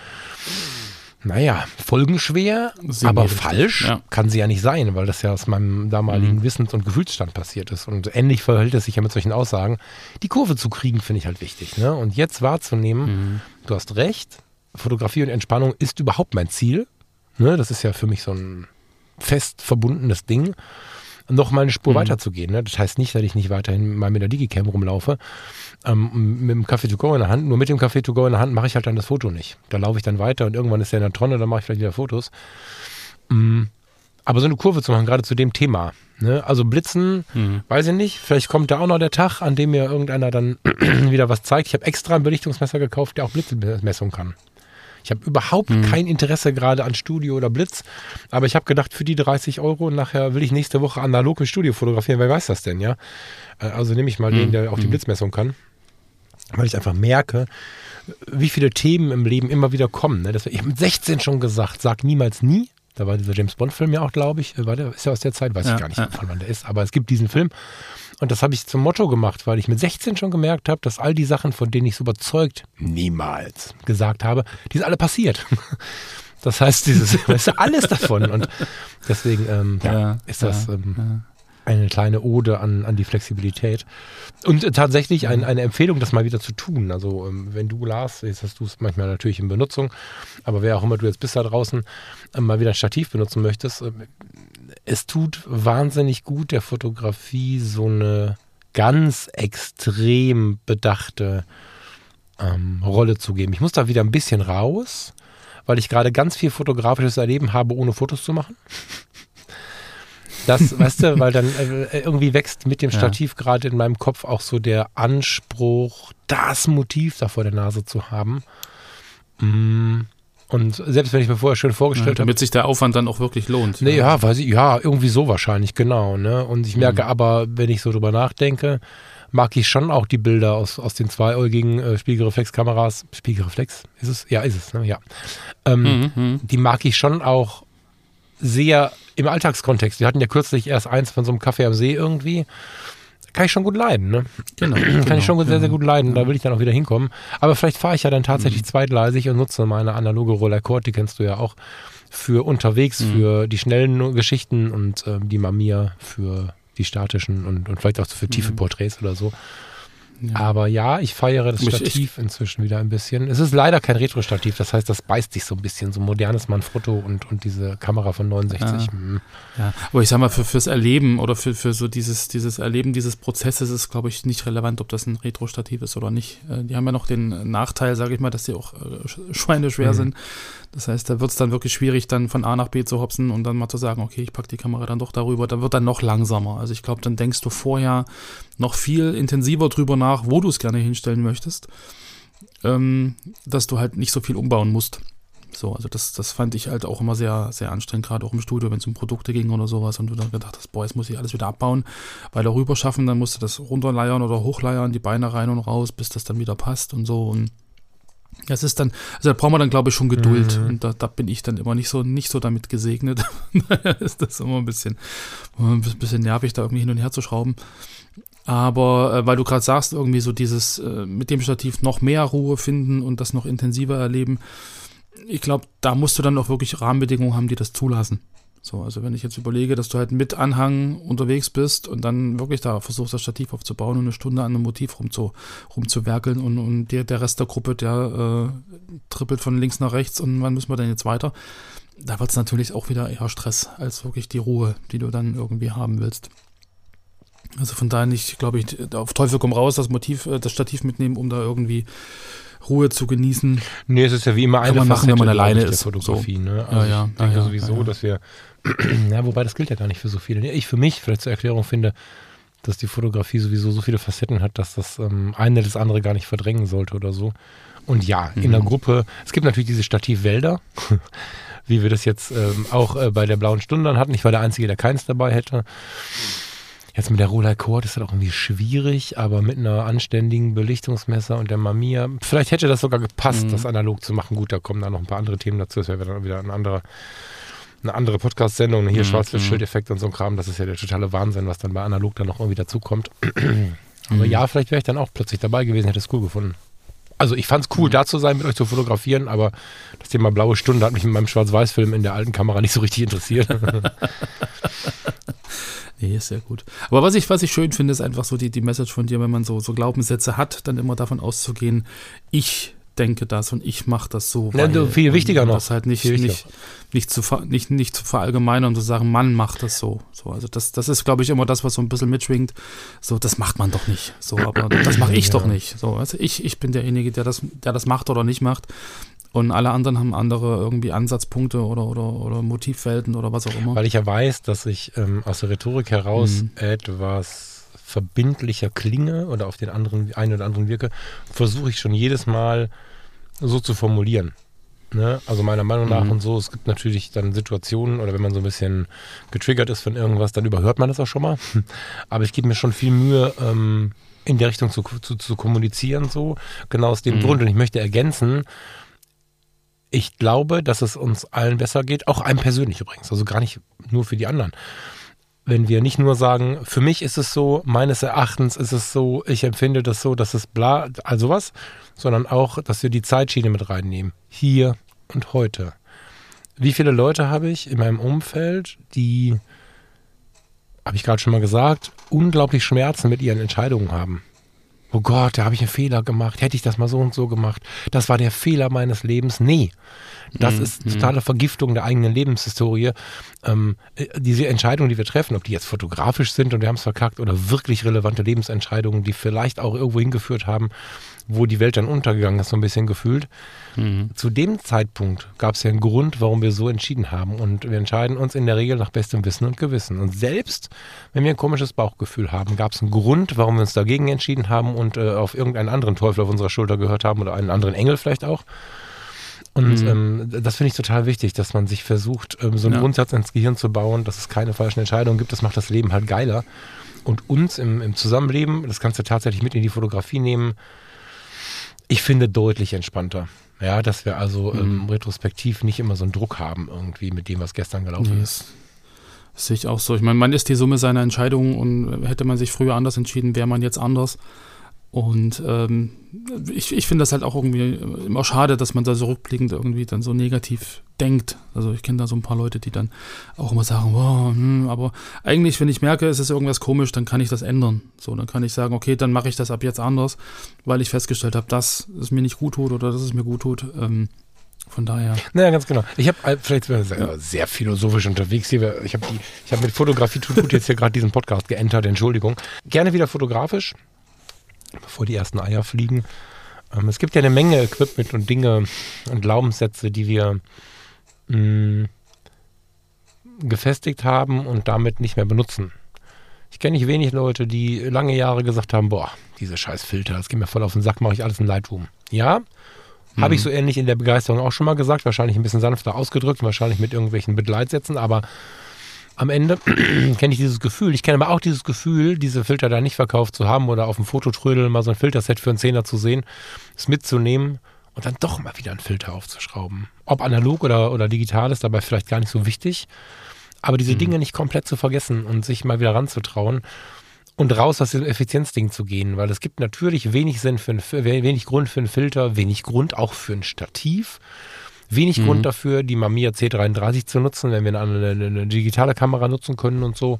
naja, folgenschwer, Semi- aber falsch ja. kann sie ja nicht sein, weil das ja aus meinem damaligen Wissens- und Gefühlsstand passiert ist. Und ähnlich verhält es sich ja mit solchen Aussagen. Die Kurve zu kriegen, finde ich halt wichtig. Ne? Und jetzt wahrzunehmen, du hast recht, Fotografie und Entspannung ist überhaupt mein Ziel. Ne? Das ist ja für mich so ein fest verbundenes Ding, noch mal eine Spur weiterzugehen. Ne? Das heißt nicht, dass ich nicht weiterhin mal mit der Digicam rumlaufe, ähm, mit dem Café to go in der Hand. Nur mit dem Café to go in der Hand mache ich halt dann das Foto nicht. Da laufe ich dann weiter und irgendwann ist er in der Tonne, dann mache ich vielleicht wieder Fotos. Mm, Aber so eine Kurve zu machen, gerade zu dem Thema. Ne? Also Blitzen, Mhm. weiß ich nicht. Vielleicht kommt da auch noch der Tag, an dem mir irgendeiner dann wieder was zeigt. Ich habe extra ein Belichtungsmesser gekauft, der auch Blitzmessung kann. Ich habe überhaupt kein Interesse gerade an Studio oder Blitz, aber ich habe gedacht, für die 30 Euro nachher will ich nächste Woche analog mit Studio fotografieren. Wer weiß das denn, ja? Äh, Also nehme ich mal den, der auch die Blitzmessung kann, weil ich einfach merke, wie viele Themen im Leben immer wieder kommen. Ne? Das, ich habe mit 16 schon gesagt, sag niemals nie. Da war dieser James Bond-Film ja auch, glaube ich. War der, ist ja aus der Zeit, weiß Ja, ich gar nicht, ja. von wann der ist. Aber es gibt diesen Film. Und das habe ich zum Motto gemacht, weil ich mit 16 schon gemerkt habe, dass all die Sachen, von denen ich so überzeugt niemals gesagt habe, die sind alle passiert. Das heißt, dieses, weißt du, alles davon. Und deswegen ähm, ja, ist das ähm, eine kleine Ode an, an die Flexibilität. Und äh, tatsächlich ein, eine Empfehlung, das mal wieder zu tun. Also, ähm, wenn du, Lars, jetzt hast du es manchmal natürlich in Benutzung, aber wer auch immer du jetzt bist da draußen, ähm, mal wieder ein Stativ benutzen möchtest, ähm, es tut wahnsinnig gut der Fotografie so eine ganz extrem bedachte ähm, Rolle zu geben. Ich muss da wieder ein bisschen raus, weil ich gerade ganz viel fotografisches Erleben habe, ohne Fotos zu machen. Das, weißt du, weil dann äh, irgendwie wächst mit dem Ja. Stativ gerade in meinem Kopf auch so der Anspruch, das Motiv da vor der Nase zu haben. Mm, Und selbst wenn ich mir vorher schön Ja, vorgestellt habe, damit sich der Aufwand dann auch wirklich lohnt. Nee, ja, weiß ich, ja, irgendwie so wahrscheinlich, genau. Ne? Und ich merke aber, wenn ich so drüber nachdenke, mag ich schon auch die Bilder aus, aus den zweiäugigen äh, Spiegelreflexkameras. Spiegelreflex? Ist es? Ja, ist es, ne? Ja. Ähm, Mhm, mhm. Die mag ich schon auch sehr im Alltagskontext. Wir hatten ja kürzlich erst eins von so einem Kaffee am See irgendwie. Kann ich schon gut leiden, ne? Genau, Kann genau, ich schon sehr, sehr ja. gut leiden. Da will ich dann auch wieder hinkommen. Aber vielleicht fahre ich ja dann Mhm. tatsächlich zweigleisig und nutze meine analoge Roller Court, die kennst du ja auch, für unterwegs, mhm. für die schnellen Geschichten und ähm, die Mamiya für die statischen und, und vielleicht auch für tiefe mhm. Porträts oder so. Ja. Aber ja, ich feiere das Stativ inzwischen wieder ein bisschen. Es ist leider kein Retro-Stativ, das heißt, das beißt sich so ein bisschen, so modernes Manfrotto und, und diese Kamera von 69. Ja. Mhm. ja. aber ich sag mal, für, fürs Erleben oder für, für so dieses, dieses Erleben dieses Prozesses ist, glaube ich, nicht relevant, ob das ein Retro-Stativ ist oder nicht. Äh, die haben ja noch den Nachteil, sage ich mal, dass die auch äh, schweineschwer mhm. sind. Das heißt, da wird es dann wirklich schwierig, dann von A nach B zu hopsen und dann mal zu sagen, okay, ich packe die Kamera dann doch darüber. Da wird dann noch langsamer. Also ich glaube, dann denkst du vorher noch viel intensiver drüber nach, wo du es gerne hinstellen möchtest, ähm, dass du halt nicht so viel umbauen musst. So, also das, das fand ich halt auch immer sehr, sehr anstrengend, gerade auch im Studio, wenn es um Produkte ging oder sowas und du dann gedacht hast, boah, jetzt muss ich alles wieder abbauen, weil da rüber schaffen, dann musst du das runterleiern oder hochleiern, die Beine rein und raus, bis das dann wieder passt und so und das ist dann, also da braucht man dann, glaube ich, schon Geduld. Mhm. Und da, da, bin ich dann immer nicht so, nicht so damit gesegnet. ist das immer ein bisschen, ein bisschen nervig, da irgendwie hin und her zu schrauben. Aber äh, weil du gerade sagst, irgendwie so dieses äh, mit dem Stativ noch mehr Ruhe finden und das noch intensiver erleben, ich glaube, da musst du dann auch wirklich Rahmenbedingungen haben, die das zulassen. So, also wenn ich jetzt überlege, dass du halt mit Anhang unterwegs bist und dann wirklich da versuchst, das Stativ aufzubauen und eine Stunde an einem Motiv rumzu, rumzuwerkeln und, und der, der Rest der Gruppe, der äh, trippelt von links nach rechts und wann müssen wir denn jetzt weiter? Da wird es natürlich auch wieder eher Stress als wirklich die Ruhe, die du dann irgendwie haben willst. Also von daher nicht, glaube ich, auf Teufel komm raus, das Motiv, äh, das Stativ mitnehmen, um da irgendwie Ruhe zu genießen. Nee, es ist ja wie immer eine Kann man machen, wenn man alleine ist. Fotografie, so. ne? Also ja, ja, ich denke ja, sowieso, dass wir, ja, wobei das gilt ja gar nicht für so viele. Ich für mich, vielleicht zur Erklärung finde, dass die Fotografie sowieso so viele Facetten hat, dass das ähm, eine das andere gar nicht verdrängen sollte oder so. Und ja, mhm. in der Gruppe, es gibt natürlich diese Stativwälder, wie wir das jetzt ähm, auch äh, bei der Blauen Stunde hatten. Ich war der Einzige, der keins dabei hätte. Jetzt mit der Roller Cord ist das auch irgendwie schwierig, aber mit einer anständigen Belichtungsmesser und der Mamiya, vielleicht hätte das sogar gepasst, mhm. das analog zu machen. Gut, da kommen dann noch ein paar andere Themen dazu. Das wäre dann wieder ein anderer eine andere Podcast-Sendung, hier mhm. Schwarzlichtschildeffekt und so ein Kram, das ist ja der totale Wahnsinn, was dann bei analog dann noch irgendwie dazukommt. Aber mhm. ja, vielleicht wäre ich dann auch plötzlich dabei gewesen, hätte es cool gefunden. Also ich fand es cool, mhm. da zu sein, mit euch zu fotografieren, aber das Thema blaue Stunde hat mich in meinem Schwarz-Weiß-Film in der alten Kamera nicht so richtig interessiert. Nee, ist sehr gut. Aber was ich, was ich schön finde, ist einfach so die, die Message von dir, wenn man so, so Glaubenssätze hat, dann immer davon auszugehen, ich denke das und ich mache das so. Ja, weil, viel wichtiger noch. Das halt nicht, nicht, nicht, zu, nicht, nicht zu verallgemeinern und zu sagen, Mann macht das so. so also das, das ist, glaube ich, immer das, was so ein bisschen mitschwingt. So, das macht man doch nicht. So, aber das mache ich ja. doch nicht. So, also ich, ich bin derjenige, der das, der das macht oder nicht macht. Und alle anderen haben andere irgendwie Ansatzpunkte oder, oder, oder Motivwelten oder was auch immer. Weil ich ja weiß, dass ich ähm, aus der Rhetorik heraus mhm. etwas verbindlicher klinge oder auf den anderen, einen oder anderen wirke, versuche ich schon jedes Mal so zu formulieren. Ne? Also meiner Meinung nach mhm. und so, es gibt natürlich dann Situationen oder wenn man so ein bisschen getriggert ist von irgendwas, dann überhört man das auch schon mal. Aber ich gebe mir schon viel Mühe, ähm, in der Richtung zu, zu, zu kommunizieren, so. Genau aus dem mhm. Grund. Und ich möchte ergänzen, ich glaube, dass es uns allen besser geht, auch einem persönlich übrigens, also gar nicht nur für die anderen. Wenn wir nicht nur sagen, für mich ist es so, meines Erachtens ist es so, ich empfinde das so, dass es bla, also was, sondern auch, dass wir die Zeitschiene mit reinnehmen. Hier und heute. Wie viele Leute habe ich in meinem Umfeld, die, habe ich gerade schon mal gesagt, unglaublich Schmerzen mit ihren Entscheidungen haben oh Gott, da habe ich einen Fehler gemacht, hätte ich das mal so und so gemacht, das war der Fehler meines Lebens. Nee, das mhm. ist totale Vergiftung der eigenen Lebenshistorie. Ähm, äh, diese Entscheidungen, die wir treffen, ob die jetzt fotografisch sind und wir haben es verkackt oder wirklich relevante Lebensentscheidungen, die vielleicht auch irgendwo hingeführt haben, wo die Welt dann untergegangen ist, so ein bisschen gefühlt. Mhm. Zu dem Zeitpunkt gab es ja einen Grund, warum wir so entschieden haben. Und wir entscheiden uns in der Regel nach bestem Wissen und Gewissen. Und selbst wenn wir ein komisches Bauchgefühl haben, gab es einen Grund, warum wir uns dagegen entschieden haben und äh, auf irgendeinen anderen Teufel auf unserer Schulter gehört haben oder einen anderen Engel vielleicht auch. Und mhm. ähm, das finde ich total wichtig, dass man sich versucht, ähm, so einen ja. Grundsatz ins Gehirn zu bauen, dass es keine falschen Entscheidungen gibt. Das macht das Leben halt geiler. Und uns im, im Zusammenleben, das kannst du tatsächlich mit in die Fotografie nehmen, ich finde deutlich entspannter. Ja, dass wir also mhm. ähm, retrospektiv nicht immer so einen Druck haben irgendwie mit dem, was gestern gelaufen nee, ist. Das sehe ich auch so. Ich meine, man ist die Summe seiner Entscheidungen und hätte man sich früher anders entschieden, wäre man jetzt anders. Und ähm, ich, ich finde das halt auch irgendwie immer schade, dass man da so rückblickend irgendwie dann so negativ denkt. Also ich kenne da so ein paar Leute, die dann auch immer sagen, wow, hm, aber eigentlich, wenn ich merke, es ist irgendwas komisch, dann kann ich das ändern. So, dann kann ich sagen, okay, dann mache ich das ab jetzt anders, weil ich festgestellt habe, dass es mir nicht gut tut oder dass es mir gut tut. Ähm, von daher. Naja, ganz genau. Ich habe äh, vielleicht sehr, ja. sehr philosophisch unterwegs hier. Ich habe hab mit Fotografie tut gut jetzt hier gerade diesen Podcast geentert, Entschuldigung. Gerne wieder fotografisch bevor die ersten Eier fliegen. Ähm, es gibt ja eine Menge Equipment und Dinge und Glaubenssätze, die wir mh, mm, gefestigt haben und damit nicht mehr benutzen. Ich kenne nicht wenig Leute, die lange Jahre gesagt haben, boah, diese scheiß Filter, das geht mir voll auf den Sack, mache ich alles in Lightroom. Ja, mhm. habe ich so ähnlich in der Begeisterung auch schon mal gesagt, wahrscheinlich ein bisschen sanfter ausgedrückt, wahrscheinlich mit irgendwelchen Begleitsätzen, aber am Ende kenne ich dieses Gefühl. Ich kenne aber auch dieses Gefühl, diese Filter da nicht verkauft zu haben oder auf dem Fototrödel mal so ein Filterset für einen Zehner zu sehen, es mitzunehmen und dann doch mal wieder einen Filter aufzuschrauben. Ob analog oder, oder digital ist dabei vielleicht gar nicht so wichtig. Aber diese mhm. Dinge nicht komplett zu vergessen und sich mal wieder ranzutrauen und raus aus diesem Effizienzding zu gehen, weil es gibt natürlich wenig Sinn für, ein, für wenig Grund für einen Filter, wenig Grund auch für ein Stativ wenig mhm. Grund dafür, die Mamiya C33 zu nutzen, wenn wir eine, eine, eine digitale Kamera nutzen können und so.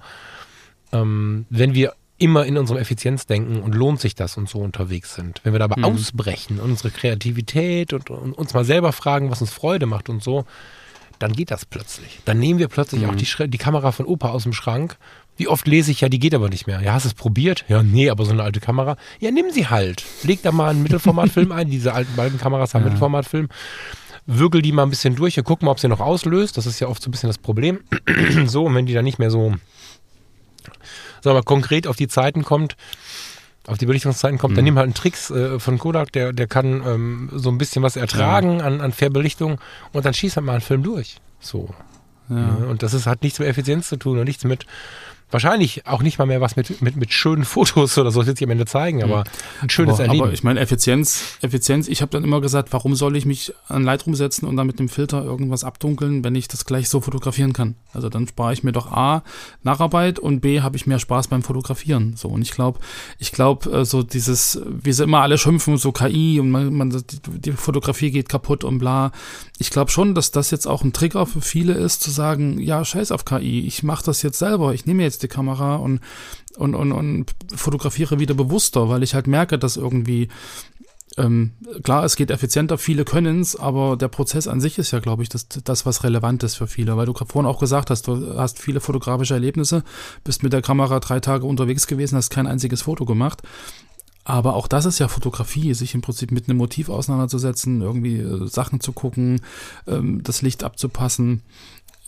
Ähm, wenn wir immer in unserem Effizienz denken und lohnt sich das und so unterwegs sind. Wenn wir dabei mhm. ausbrechen, unsere Kreativität und, und, uns mal selber fragen, was uns Freude macht und so, dann geht das plötzlich. Dann nehmen wir plötzlich mhm. auch die, die Kamera von Opa aus dem Schrank. Wie oft lese ich ja, die geht aber nicht mehr. Ja, hast du es probiert? Ja, nee, aber so eine alte Kamera. Ja, nimm sie halt. Leg da mal einen Mittelformatfilm ein. Diese alten beiden Kameras haben ja. Mittelformatfilm würgel die mal ein bisschen durch und guck mal, ob sie noch auslöst. Das ist ja oft so ein bisschen das Problem. so, und wenn die dann nicht mehr so, sagen wir mal, konkret auf die Zeiten kommt, auf die Belichtungszeiten kommt, mhm. dann nimm halt einen Tricks äh, von Kodak, der, der kann ähm, so ein bisschen was ertragen ja. an, an Fährbelichtung und dann schießt er mal einen Film durch. So. Ja. Ne? Und das ist, hat nichts mit Effizienz zu tun und nichts mit wahrscheinlich auch nicht mal mehr was mit, mit, mit schönen Fotos oder so, das wird sich am Ende zeigen, aber ein schönes aber, Erleben. Aber ich meine, Effizienz, Effizienz, ich habe dann immer gesagt, warum soll ich mich an Lightroom setzen und dann mit dem Filter irgendwas abdunkeln, wenn ich das gleich so fotografieren kann? Also dann spare ich mir doch A, Nacharbeit und B, habe ich mehr Spaß beim Fotografieren. So, und ich glaube, ich glaube, äh, so dieses, wie sie immer alle schimpfen, so KI und man, man die, die Fotografie geht kaputt und bla. Ich glaube schon, dass das jetzt auch ein Trigger für viele ist, zu sagen, ja, scheiß auf KI, ich mache das jetzt selber, ich nehme jetzt die Kamera und, und, und, und fotografiere wieder bewusster, weil ich halt merke, dass irgendwie ähm, klar, es geht effizienter, viele können es, aber der Prozess an sich ist ja, glaube ich, das, das, was relevant ist für viele, weil du vorhin auch gesagt hast, du hast viele fotografische Erlebnisse, bist mit der Kamera drei Tage unterwegs gewesen, hast kein einziges Foto gemacht. Aber auch das ist ja Fotografie, sich im Prinzip mit einem Motiv auseinanderzusetzen, irgendwie äh, Sachen zu gucken, ähm, das Licht abzupassen.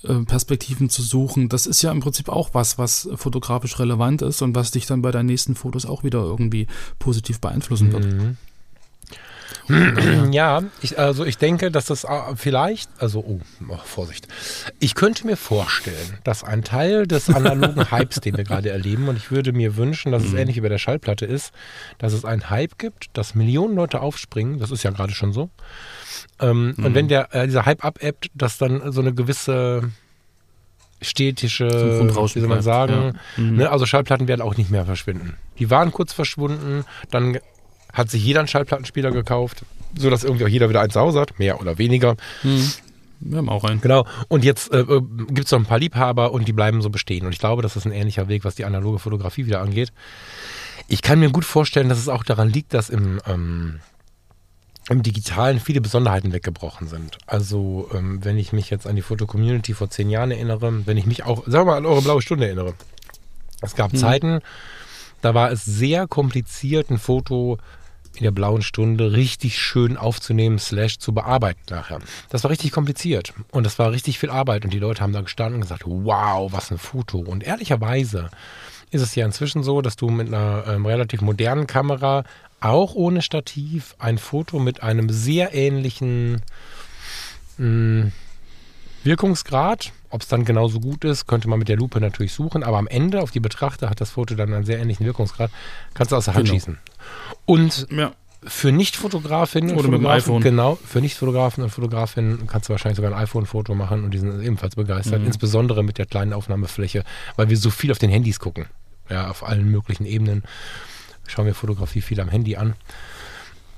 Äh, Perspektiven zu suchen, das ist ja im Prinzip auch was, was fotografisch relevant ist und was dich dann bei deinen nächsten Fotos auch wieder irgendwie positiv beeinflussen wird. Mhm. Ja, ich, also ich denke, dass das äh, vielleicht, also oh, oh, Vorsicht, ich könnte mir vorstellen, dass ein Teil des analogen Hypes, den wir gerade erleben, und ich würde mir wünschen, dass es mhm. ähnlich wie bei der Schallplatte ist, dass es einen Hype gibt, dass Millionen Leute aufspringen, das ist ja gerade schon so, ähm, mhm. Und wenn der, äh, dieser Hype abebbt, dass dann so eine gewisse städtische, wie soll man sagen, ja. mhm. ne, also Schallplatten werden auch nicht mehr verschwinden. Die waren kurz verschwunden, dann hat sich jeder einen Schallplattenspieler gekauft, sodass irgendwie auch jeder wieder eins zu Hause hat, mehr oder weniger. Mhm. Wir haben auch einen. Genau. Und jetzt äh, äh gibt es noch ein paar Liebhaber und die bleiben so bestehen. Und ich glaube, das ist ein ähnlicher Weg, was die analoge Fotografie wieder angeht. Ich kann mir gut vorstellen, dass es auch daran liegt, dass im ähm, im Digitalen viele Besonderheiten weggebrochen sind. Also, ähm, wenn ich mich jetzt an die Foto-Community vor zehn Jahren erinnere, wenn ich mich auch, sagen wir mal, an eure blaue Stunde erinnere. Es gab hm. Zeiten, da war es sehr kompliziert, ein Foto in der blauen Stunde richtig schön aufzunehmen, slash zu bearbeiten nachher. Das war richtig kompliziert und das war richtig viel Arbeit und die Leute haben da gestanden und gesagt, wow, was ein Foto. Und ehrlicherweise ist es ja inzwischen so, dass du mit einer ähm, relativ modernen Kamera auch ohne Stativ ein Foto mit einem sehr ähnlichen mh, hm, Wirkungsgrad. Ob es dann genauso gut ist, könnte man mit der Lupe natürlich suchen, aber am Ende auf die Betrachter hat das Foto dann einen sehr ähnlichen Wirkungsgrad. Kannst du aus der Hand genau. schießen. Und ja. für Nicht-Fotografinnen und Fotografen, genau, für Nicht-Fotografen und Fotografinnen kannst du wahrscheinlich sogar ein iPhone-Foto machen und die sind ebenfalls begeistert, mhm. insbesondere mit der kleinen Aufnahmefläche, weil wir so viel auf den Handys gucken. Ja, auf allen möglichen Ebenen. Ich schaue mir Fotografie viel am Handy an.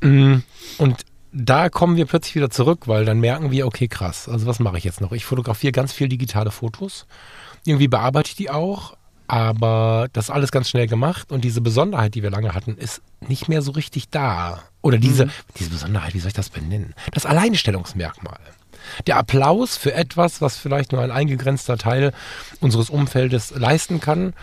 Mm, Und da kommen wir plötzlich wieder zurück, weil dann merken wir, okay, krass, also was mache ich jetzt noch? Ich fotografiere ganz viel digitale Fotos. Irgendwie bearbeite ich die auch, aber das ist alles ganz schnell gemacht und diese Besonderheit, die wir lange hatten, ist nicht mehr so richtig da. Oder diese, diese Besonderheit, wie soll ich das benennen? Das Alleinstellungsmerkmal. Der Applaus für etwas, was vielleicht nur ein eingegrenzter Teil unseres Umfeldes leisten kann,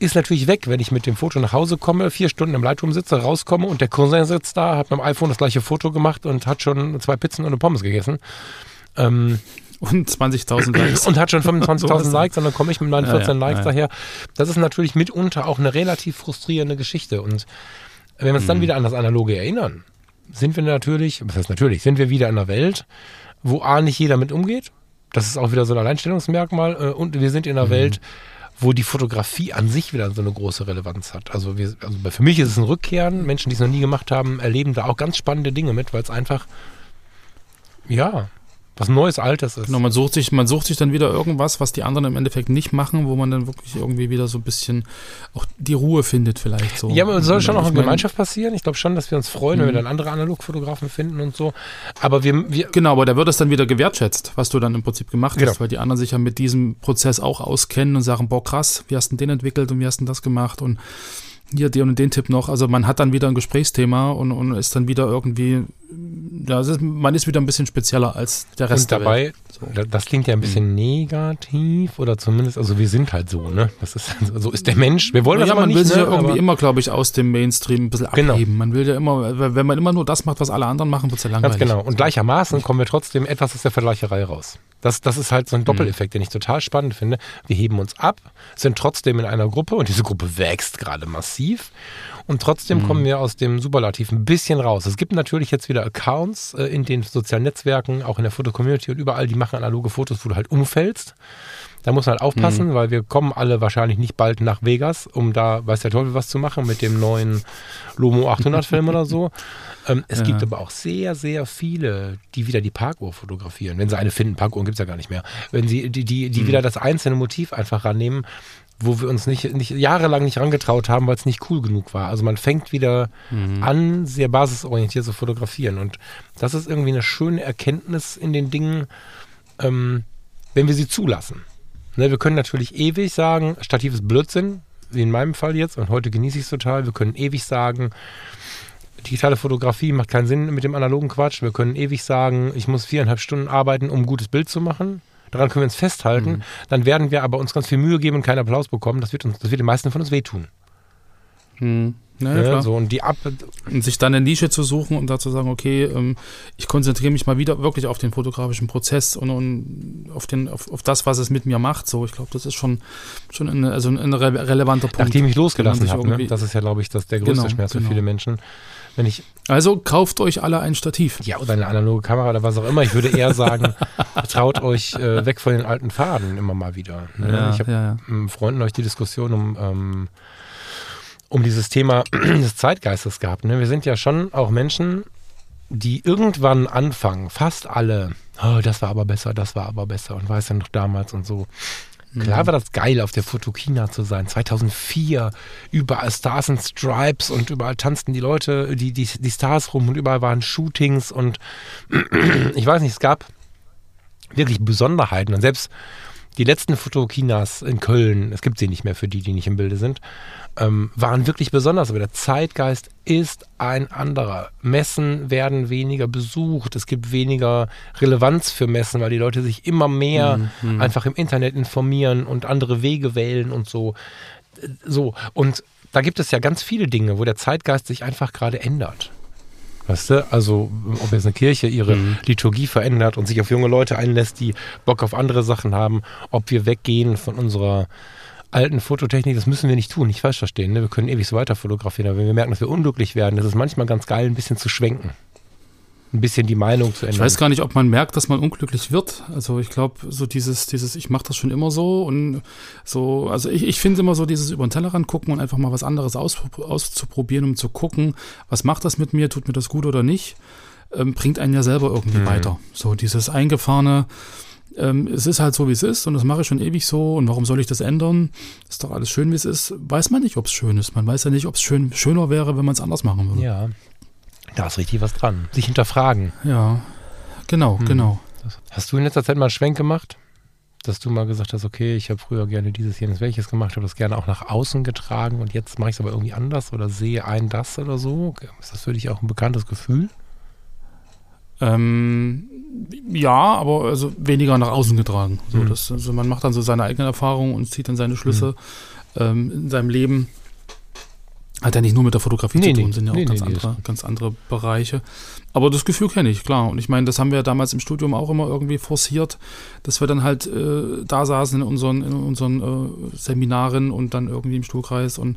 ist natürlich weg, wenn ich mit dem Foto nach Hause komme, vier Stunden im Lightroom sitze, rauskomme und der Cousin sitzt da, hat mit dem iPhone das gleiche Foto gemacht und hat schon zwei Pizzen und eine Pommes gegessen. Ähm, Und 20.000 Likes. und hat schon So 25.000 ist Likes und dann komme ich mit meinen Ja, 14 ja, Likes ja, ja. daher. Das ist natürlich mitunter auch eine relativ frustrierende Geschichte. Und wenn wir uns Mhm. dann wieder an das Analoge erinnern, sind wir natürlich, was heißt natürlich, sind wir wieder in einer Welt, wo A, nicht jeder mit umgeht. Das ist auch wieder so ein Alleinstellungsmerkmal. äh, Und wir sind in einer Mhm. Welt, wo die Fotografie an sich wieder so eine große Relevanz hat. Also, wir, also für mich ist es ein Rückkehren. Menschen, die es noch nie gemacht haben, erleben da auch ganz spannende Dinge mit, weil es einfach, ja, was Neues, Altes ist. Genau, man sucht sich, man sucht sich dann wieder irgendwas, was die anderen im Endeffekt nicht machen, wo man dann wirklich irgendwie wieder so ein bisschen auch die Ruhe findet vielleicht so. Ja, aber es soll schon auch in mein, Gemeinschaft passieren. Ich glaube schon, dass wir uns freuen, wenn wir dann andere Analogfotografen finden und so. Aber wir, wir Genau, aber da wird es dann wieder gewertschätzt, was du dann im Prinzip gemacht Genau. hast, weil die anderen sich ja mit diesem Prozess auch auskennen und sagen, boah krass, wie hast du den entwickelt und wie hast du das gemacht und hier den und den Tipp noch. Also man hat dann wieder ein Gesprächsthema und, und ist dann wieder irgendwie, ja, ist, man ist wieder ein bisschen spezieller als der Rest und der dabei, Welt. So. da- das klingt ja ein bisschen negativ oder zumindest, also wir sind halt so, ne? Das ist, so ist der Mensch. Wir wollen das ja, aber man nicht, will sich ne? ja irgendwie aber, immer, glaube ich, aus dem Mainstream ein bisschen Genau. abheben. Man will ja immer, wenn man immer nur das macht, was alle anderen machen, wird es ja langweilig. Ganz genau. Und gleichermaßen kommen wir trotzdem etwas aus der Vergleicherei raus. Das, das ist halt so Mhm. ein Doppeleffekt, den ich total spannend finde. Wir heben uns ab, sind trotzdem in einer Gruppe und diese Gruppe wächst gerade massiv. Und trotzdem Mhm. kommen wir aus dem Superlativ ein bisschen raus. Es gibt natürlich jetzt wieder Accounts äh, in den sozialen Netzwerken, auch in der Foto-Community und überall, die machen analoge Fotos, wo du halt umfällst. Da muss man halt aufpassen, Mhm. weil wir kommen alle wahrscheinlich nicht bald nach Vegas, um da, weiß der Teufel, was zu machen mit dem neuen Lomo 800 Film oder so. Ähm, es Ja. gibt aber auch sehr, sehr viele, die wieder die Parkuhr fotografieren. Wenn sie eine finden, Parkuhren gibt es ja gar nicht mehr. Wenn sie, die, die, Mhm. die wieder das einzelne Motiv einfach rannehmen, wo wir uns nicht, nicht jahrelang nicht rangetraut haben, weil es nicht cool genug war. Also man fängt wieder Mhm. an, sehr basisorientiert zu fotografieren. Und das ist irgendwie eine schöne Erkenntnis in den Dingen, ähm, wenn wir sie zulassen. Ne, wir können natürlich ewig sagen, Stativ ist Blödsinn, wie in meinem Fall jetzt, und heute genieße ich es total. Wir können ewig sagen, digitale Fotografie macht keinen Sinn mit dem analogen Quatsch. Wir können ewig sagen, ich muss viereinhalb Stunden arbeiten, um ein gutes Bild zu machen. Daran können wir uns festhalten. Dann werden wir aber uns ganz viel Mühe geben und keinen Applaus bekommen. Das wird, uns, das wird den meisten von uns wehtun. Hm. Ja, ja, Ne? So, und die Ab Und sich dann eine Nische zu suchen und da zu sagen, okay, ähm, ich konzentriere mich mal wieder wirklich auf den fotografischen Prozess und, und auf, den, auf, auf das, was es mit mir macht. So, ich glaube, das ist schon, schon ein, also ein, ein re relevanter Punkt. nachdem ich losgelassen habe, ne? das ist ja, glaube ich, das der größte Genau, Schmerz für genau. viele Menschen. Wenn ich Also kauft euch alle ein Stativ. Ja, oder eine analoge Kamera oder was auch immer. Ich würde eher sagen, traut euch äh, weg von den alten Faden immer mal wieder. Ne? ich habe ja, ja. mit Freunden euch die Diskussion um, ähm, um dieses Thema des Zeitgeistes gehabt. Ne? Wir sind ja schon auch Menschen, die irgendwann anfangen, fast alle, oh, das war aber besser, das war aber besser und weiß ja noch damals und so. Klar war das geil, auf der Fotokina zu sein. 2004, überall Stars and Stripes und überall tanzten die Leute, die, die, die Stars rum und überall waren Shootings und ich weiß nicht, es gab wirklich Besonderheiten und selbst die letzten Fotokinas in Köln, es gibt sie nicht mehr für die, die nicht im Bilde sind, ähm, waren wirklich besonders. Aber der Zeitgeist ist ein anderer. Messen werden weniger besucht. Es gibt weniger Relevanz für Messen, weil die Leute sich immer mehr einfach im Internet informieren und andere Wege wählen und so. So. Und da gibt es ja ganz viele Dinge, wo der Zeitgeist sich einfach gerade ändert. Weißt du, also ob jetzt eine Kirche ihre Liturgie verändert und sich auf junge Leute einlässt, die Bock auf andere Sachen haben, ob wir weggehen von unserer alten Fototechnik, das müssen wir nicht tun, nicht falsch verstehen. Ne? Wir können ewig so weiter fotografieren, aber wenn wir merken, dass wir unglücklich werden, das ist manchmal ganz geil, ein bisschen zu schwenken. Ein bisschen die Meinung zu ändern. Ich weiß gar nicht, ob man merkt, dass man unglücklich wird. Also ich glaube, so dieses, dieses, ich mache das schon immer so und so, also ich, ich finde immer so dieses über den Tellerrand gucken und einfach mal was anderes aus, auszuprobieren, um zu gucken, was macht das mit mir, tut mir das gut oder nicht, ähm, bringt einen ja selber irgendwie Mhm. weiter. So dieses eingefahrene, ähm, es ist halt so, wie es ist und das mache ich schon ewig so und warum soll ich das ändern? Ist doch alles schön, wie es ist. Weiß man nicht, ob es schön ist. Man weiß ja nicht, ob es schön, schöner wäre, wenn man es anders machen würde. Ja, da ist richtig was dran. Sich hinterfragen. Ja, genau, Hm. genau. Hast du in letzter Zeit mal einen Schwenk gemacht? Dass du mal gesagt hast, okay, ich habe früher gerne dieses, jenes, welches gemacht, habe das gerne auch nach außen getragen und jetzt mache ich es aber irgendwie anders oder sehe ein das oder so. Ist das für dich auch ein bekanntes Gefühl? Ähm, ja, aber also weniger nach außen getragen. So, Mhm. das, also man macht dann so seine eigenen Erfahrungen und zieht dann seine Schlüsse ähm, in seinem Leben. Hat ja nicht nur mit der Fotografie Nee, zu tun, nee. sind ja auch Nee, ganz, andere, ganz andere Bereiche. Aber das Gefühl kenne ich, klar. Und ich meine, das haben wir damals im Studium auch immer irgendwie forciert, dass wir dann halt äh, da saßen in unseren, in unseren äh, Seminaren und dann irgendwie im Stuhlkreis und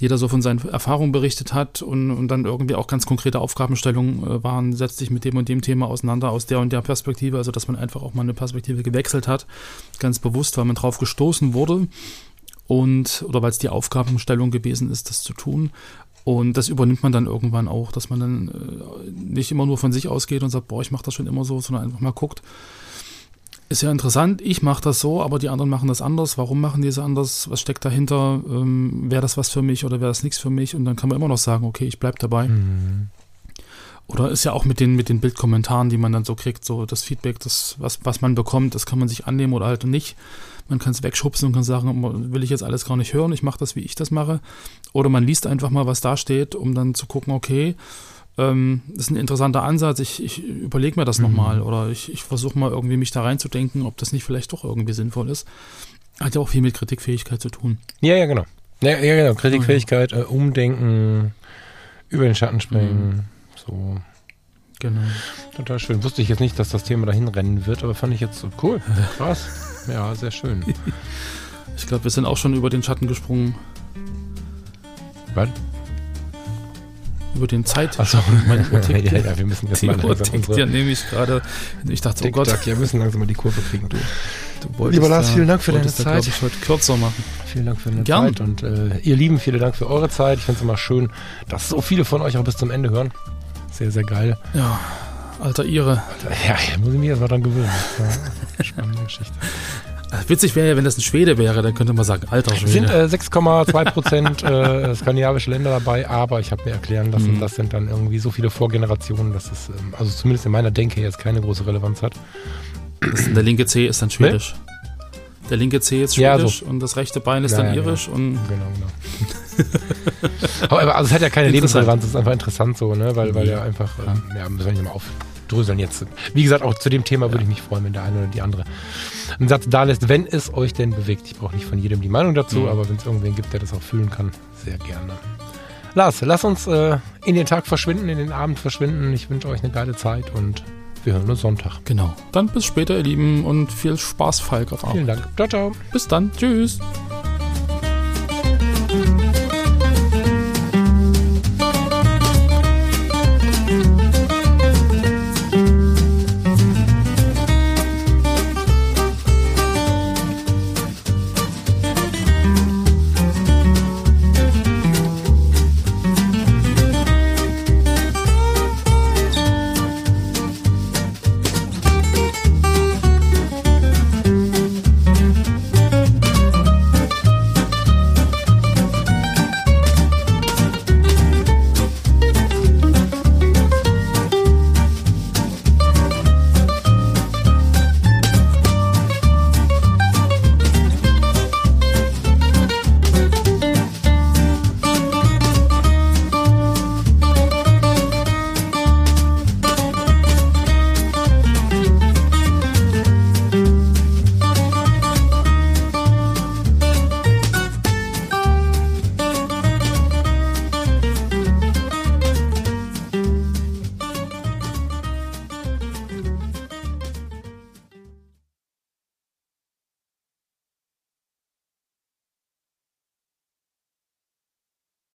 jeder so von seinen Erfahrungen berichtet hat und, und dann irgendwie auch ganz konkrete Aufgabenstellungen äh, waren, setz dich mit dem und dem Thema auseinander aus der und der Perspektive, also dass man einfach auch mal eine Perspektive gewechselt hat, ganz bewusst, weil man drauf gestoßen wurde und oder weil es die Aufgabenstellung gewesen ist, das zu tun. Und das übernimmt man dann irgendwann auch, dass man dann äh, nicht immer nur von sich ausgeht und sagt, boah, ich mache das schon immer so, sondern einfach mal guckt. Ist ja interessant, ich mache das so, aber die anderen machen das anders. Warum machen die es anders? Was steckt dahinter? Ähm, wäre das was für mich oder wäre das nichts für mich? Und dann kann man immer noch sagen, okay, ich bleib dabei. Mhm. Oder ist ja auch mit den, mit den Bildkommentaren, die man dann so kriegt, so das Feedback, das, was, was man bekommt, das kann man sich annehmen oder halt nicht. Man kann es wegschubsen und kann sagen, will ich jetzt alles gar nicht hören, ich mache das, wie ich das mache. Oder man liest einfach mal, was da steht, um dann zu gucken, okay, ähm, das ist ein interessanter Ansatz, ich, ich überlege mir das Mhm. nochmal oder ich, ich versuche mal irgendwie mich da reinzudenken, ob das nicht vielleicht doch irgendwie sinnvoll ist. Hat ja auch viel mit Kritikfähigkeit zu tun. Ja, ja, genau. Ja, ja genau. Kritikfähigkeit, äh, Umdenken, über den Schatten springen. So, Genau. total schön. Wusste ich jetzt nicht, dass das Thema dahin rennen wird, aber fand ich jetzt so cool. Krass. Ja, sehr schön. Ich glaube, wir sind auch schon über den Schatten gesprungen, Was? über den Zeit. Achso, tickt ja, ja, wir müssen jetzt Die mal langsam unsere ja nämlich gerade. Ich dachte, oh Gott, ja, wir müssen langsam mal die Kurve kriegen. Du. du wolltest Lieber Lars, ja- vielen Dank für deine ja, Zeit. glaub ich, heute kürzer machen. Vielen Dank für deine Gern. Zeit und äh, ihr Lieben, vielen Dank für eure Zeit. Ich finde es immer schön, dass so viele von euch auch bis zum Ende hören. Sehr, sehr geil. Ja, alter Ihre. Ja, ja muss ich mich erst mal dran gewöhnen. Spannende Geschichte. Witzig wäre ja, wenn das ein Schwede wäre, dann könnte man sagen, alter Es sind Schwede. äh, 6,2 Prozent äh, skandinavische Länder dabei, aber ich habe mir erklären lassen, Mhm. das sind dann irgendwie so viele Vorgenerationen, dass es, ähm, also zumindest in meiner Denke jetzt keine große Relevanz hat. Der linke C ist dann Schwedisch. Der linke C ist Ja, Schwedisch und das rechte Bein ist Ja, dann ja, Irisch und Genau, genau. aber also es hat ja keine. Lebensrelevanz, es ist einfach interessant so, ne? weil, weil Ja. einfach, ähm, ja, müssen wir nicht mal aufdröseln jetzt. Wie gesagt, auch zu dem Thema würde ich mich freuen, wenn der eine oder die andere einen Satz da lässt, wenn es euch denn bewegt. Ich brauche nicht von jedem die Meinung dazu, Mhm. aber wenn es irgendwen gibt, der das auch fühlen kann, sehr gerne. Lars, lass uns äh, in den Tag verschwinden, in den Abend verschwinden. Ich wünsche euch eine geile Zeit und wir hören uns Sonntag. genau. Dann bis später, ihr Lieben, und viel Spaß, Falk, auf Vielen Arbeit. Dank. Ciao, ciao. Bis dann. Tschüss.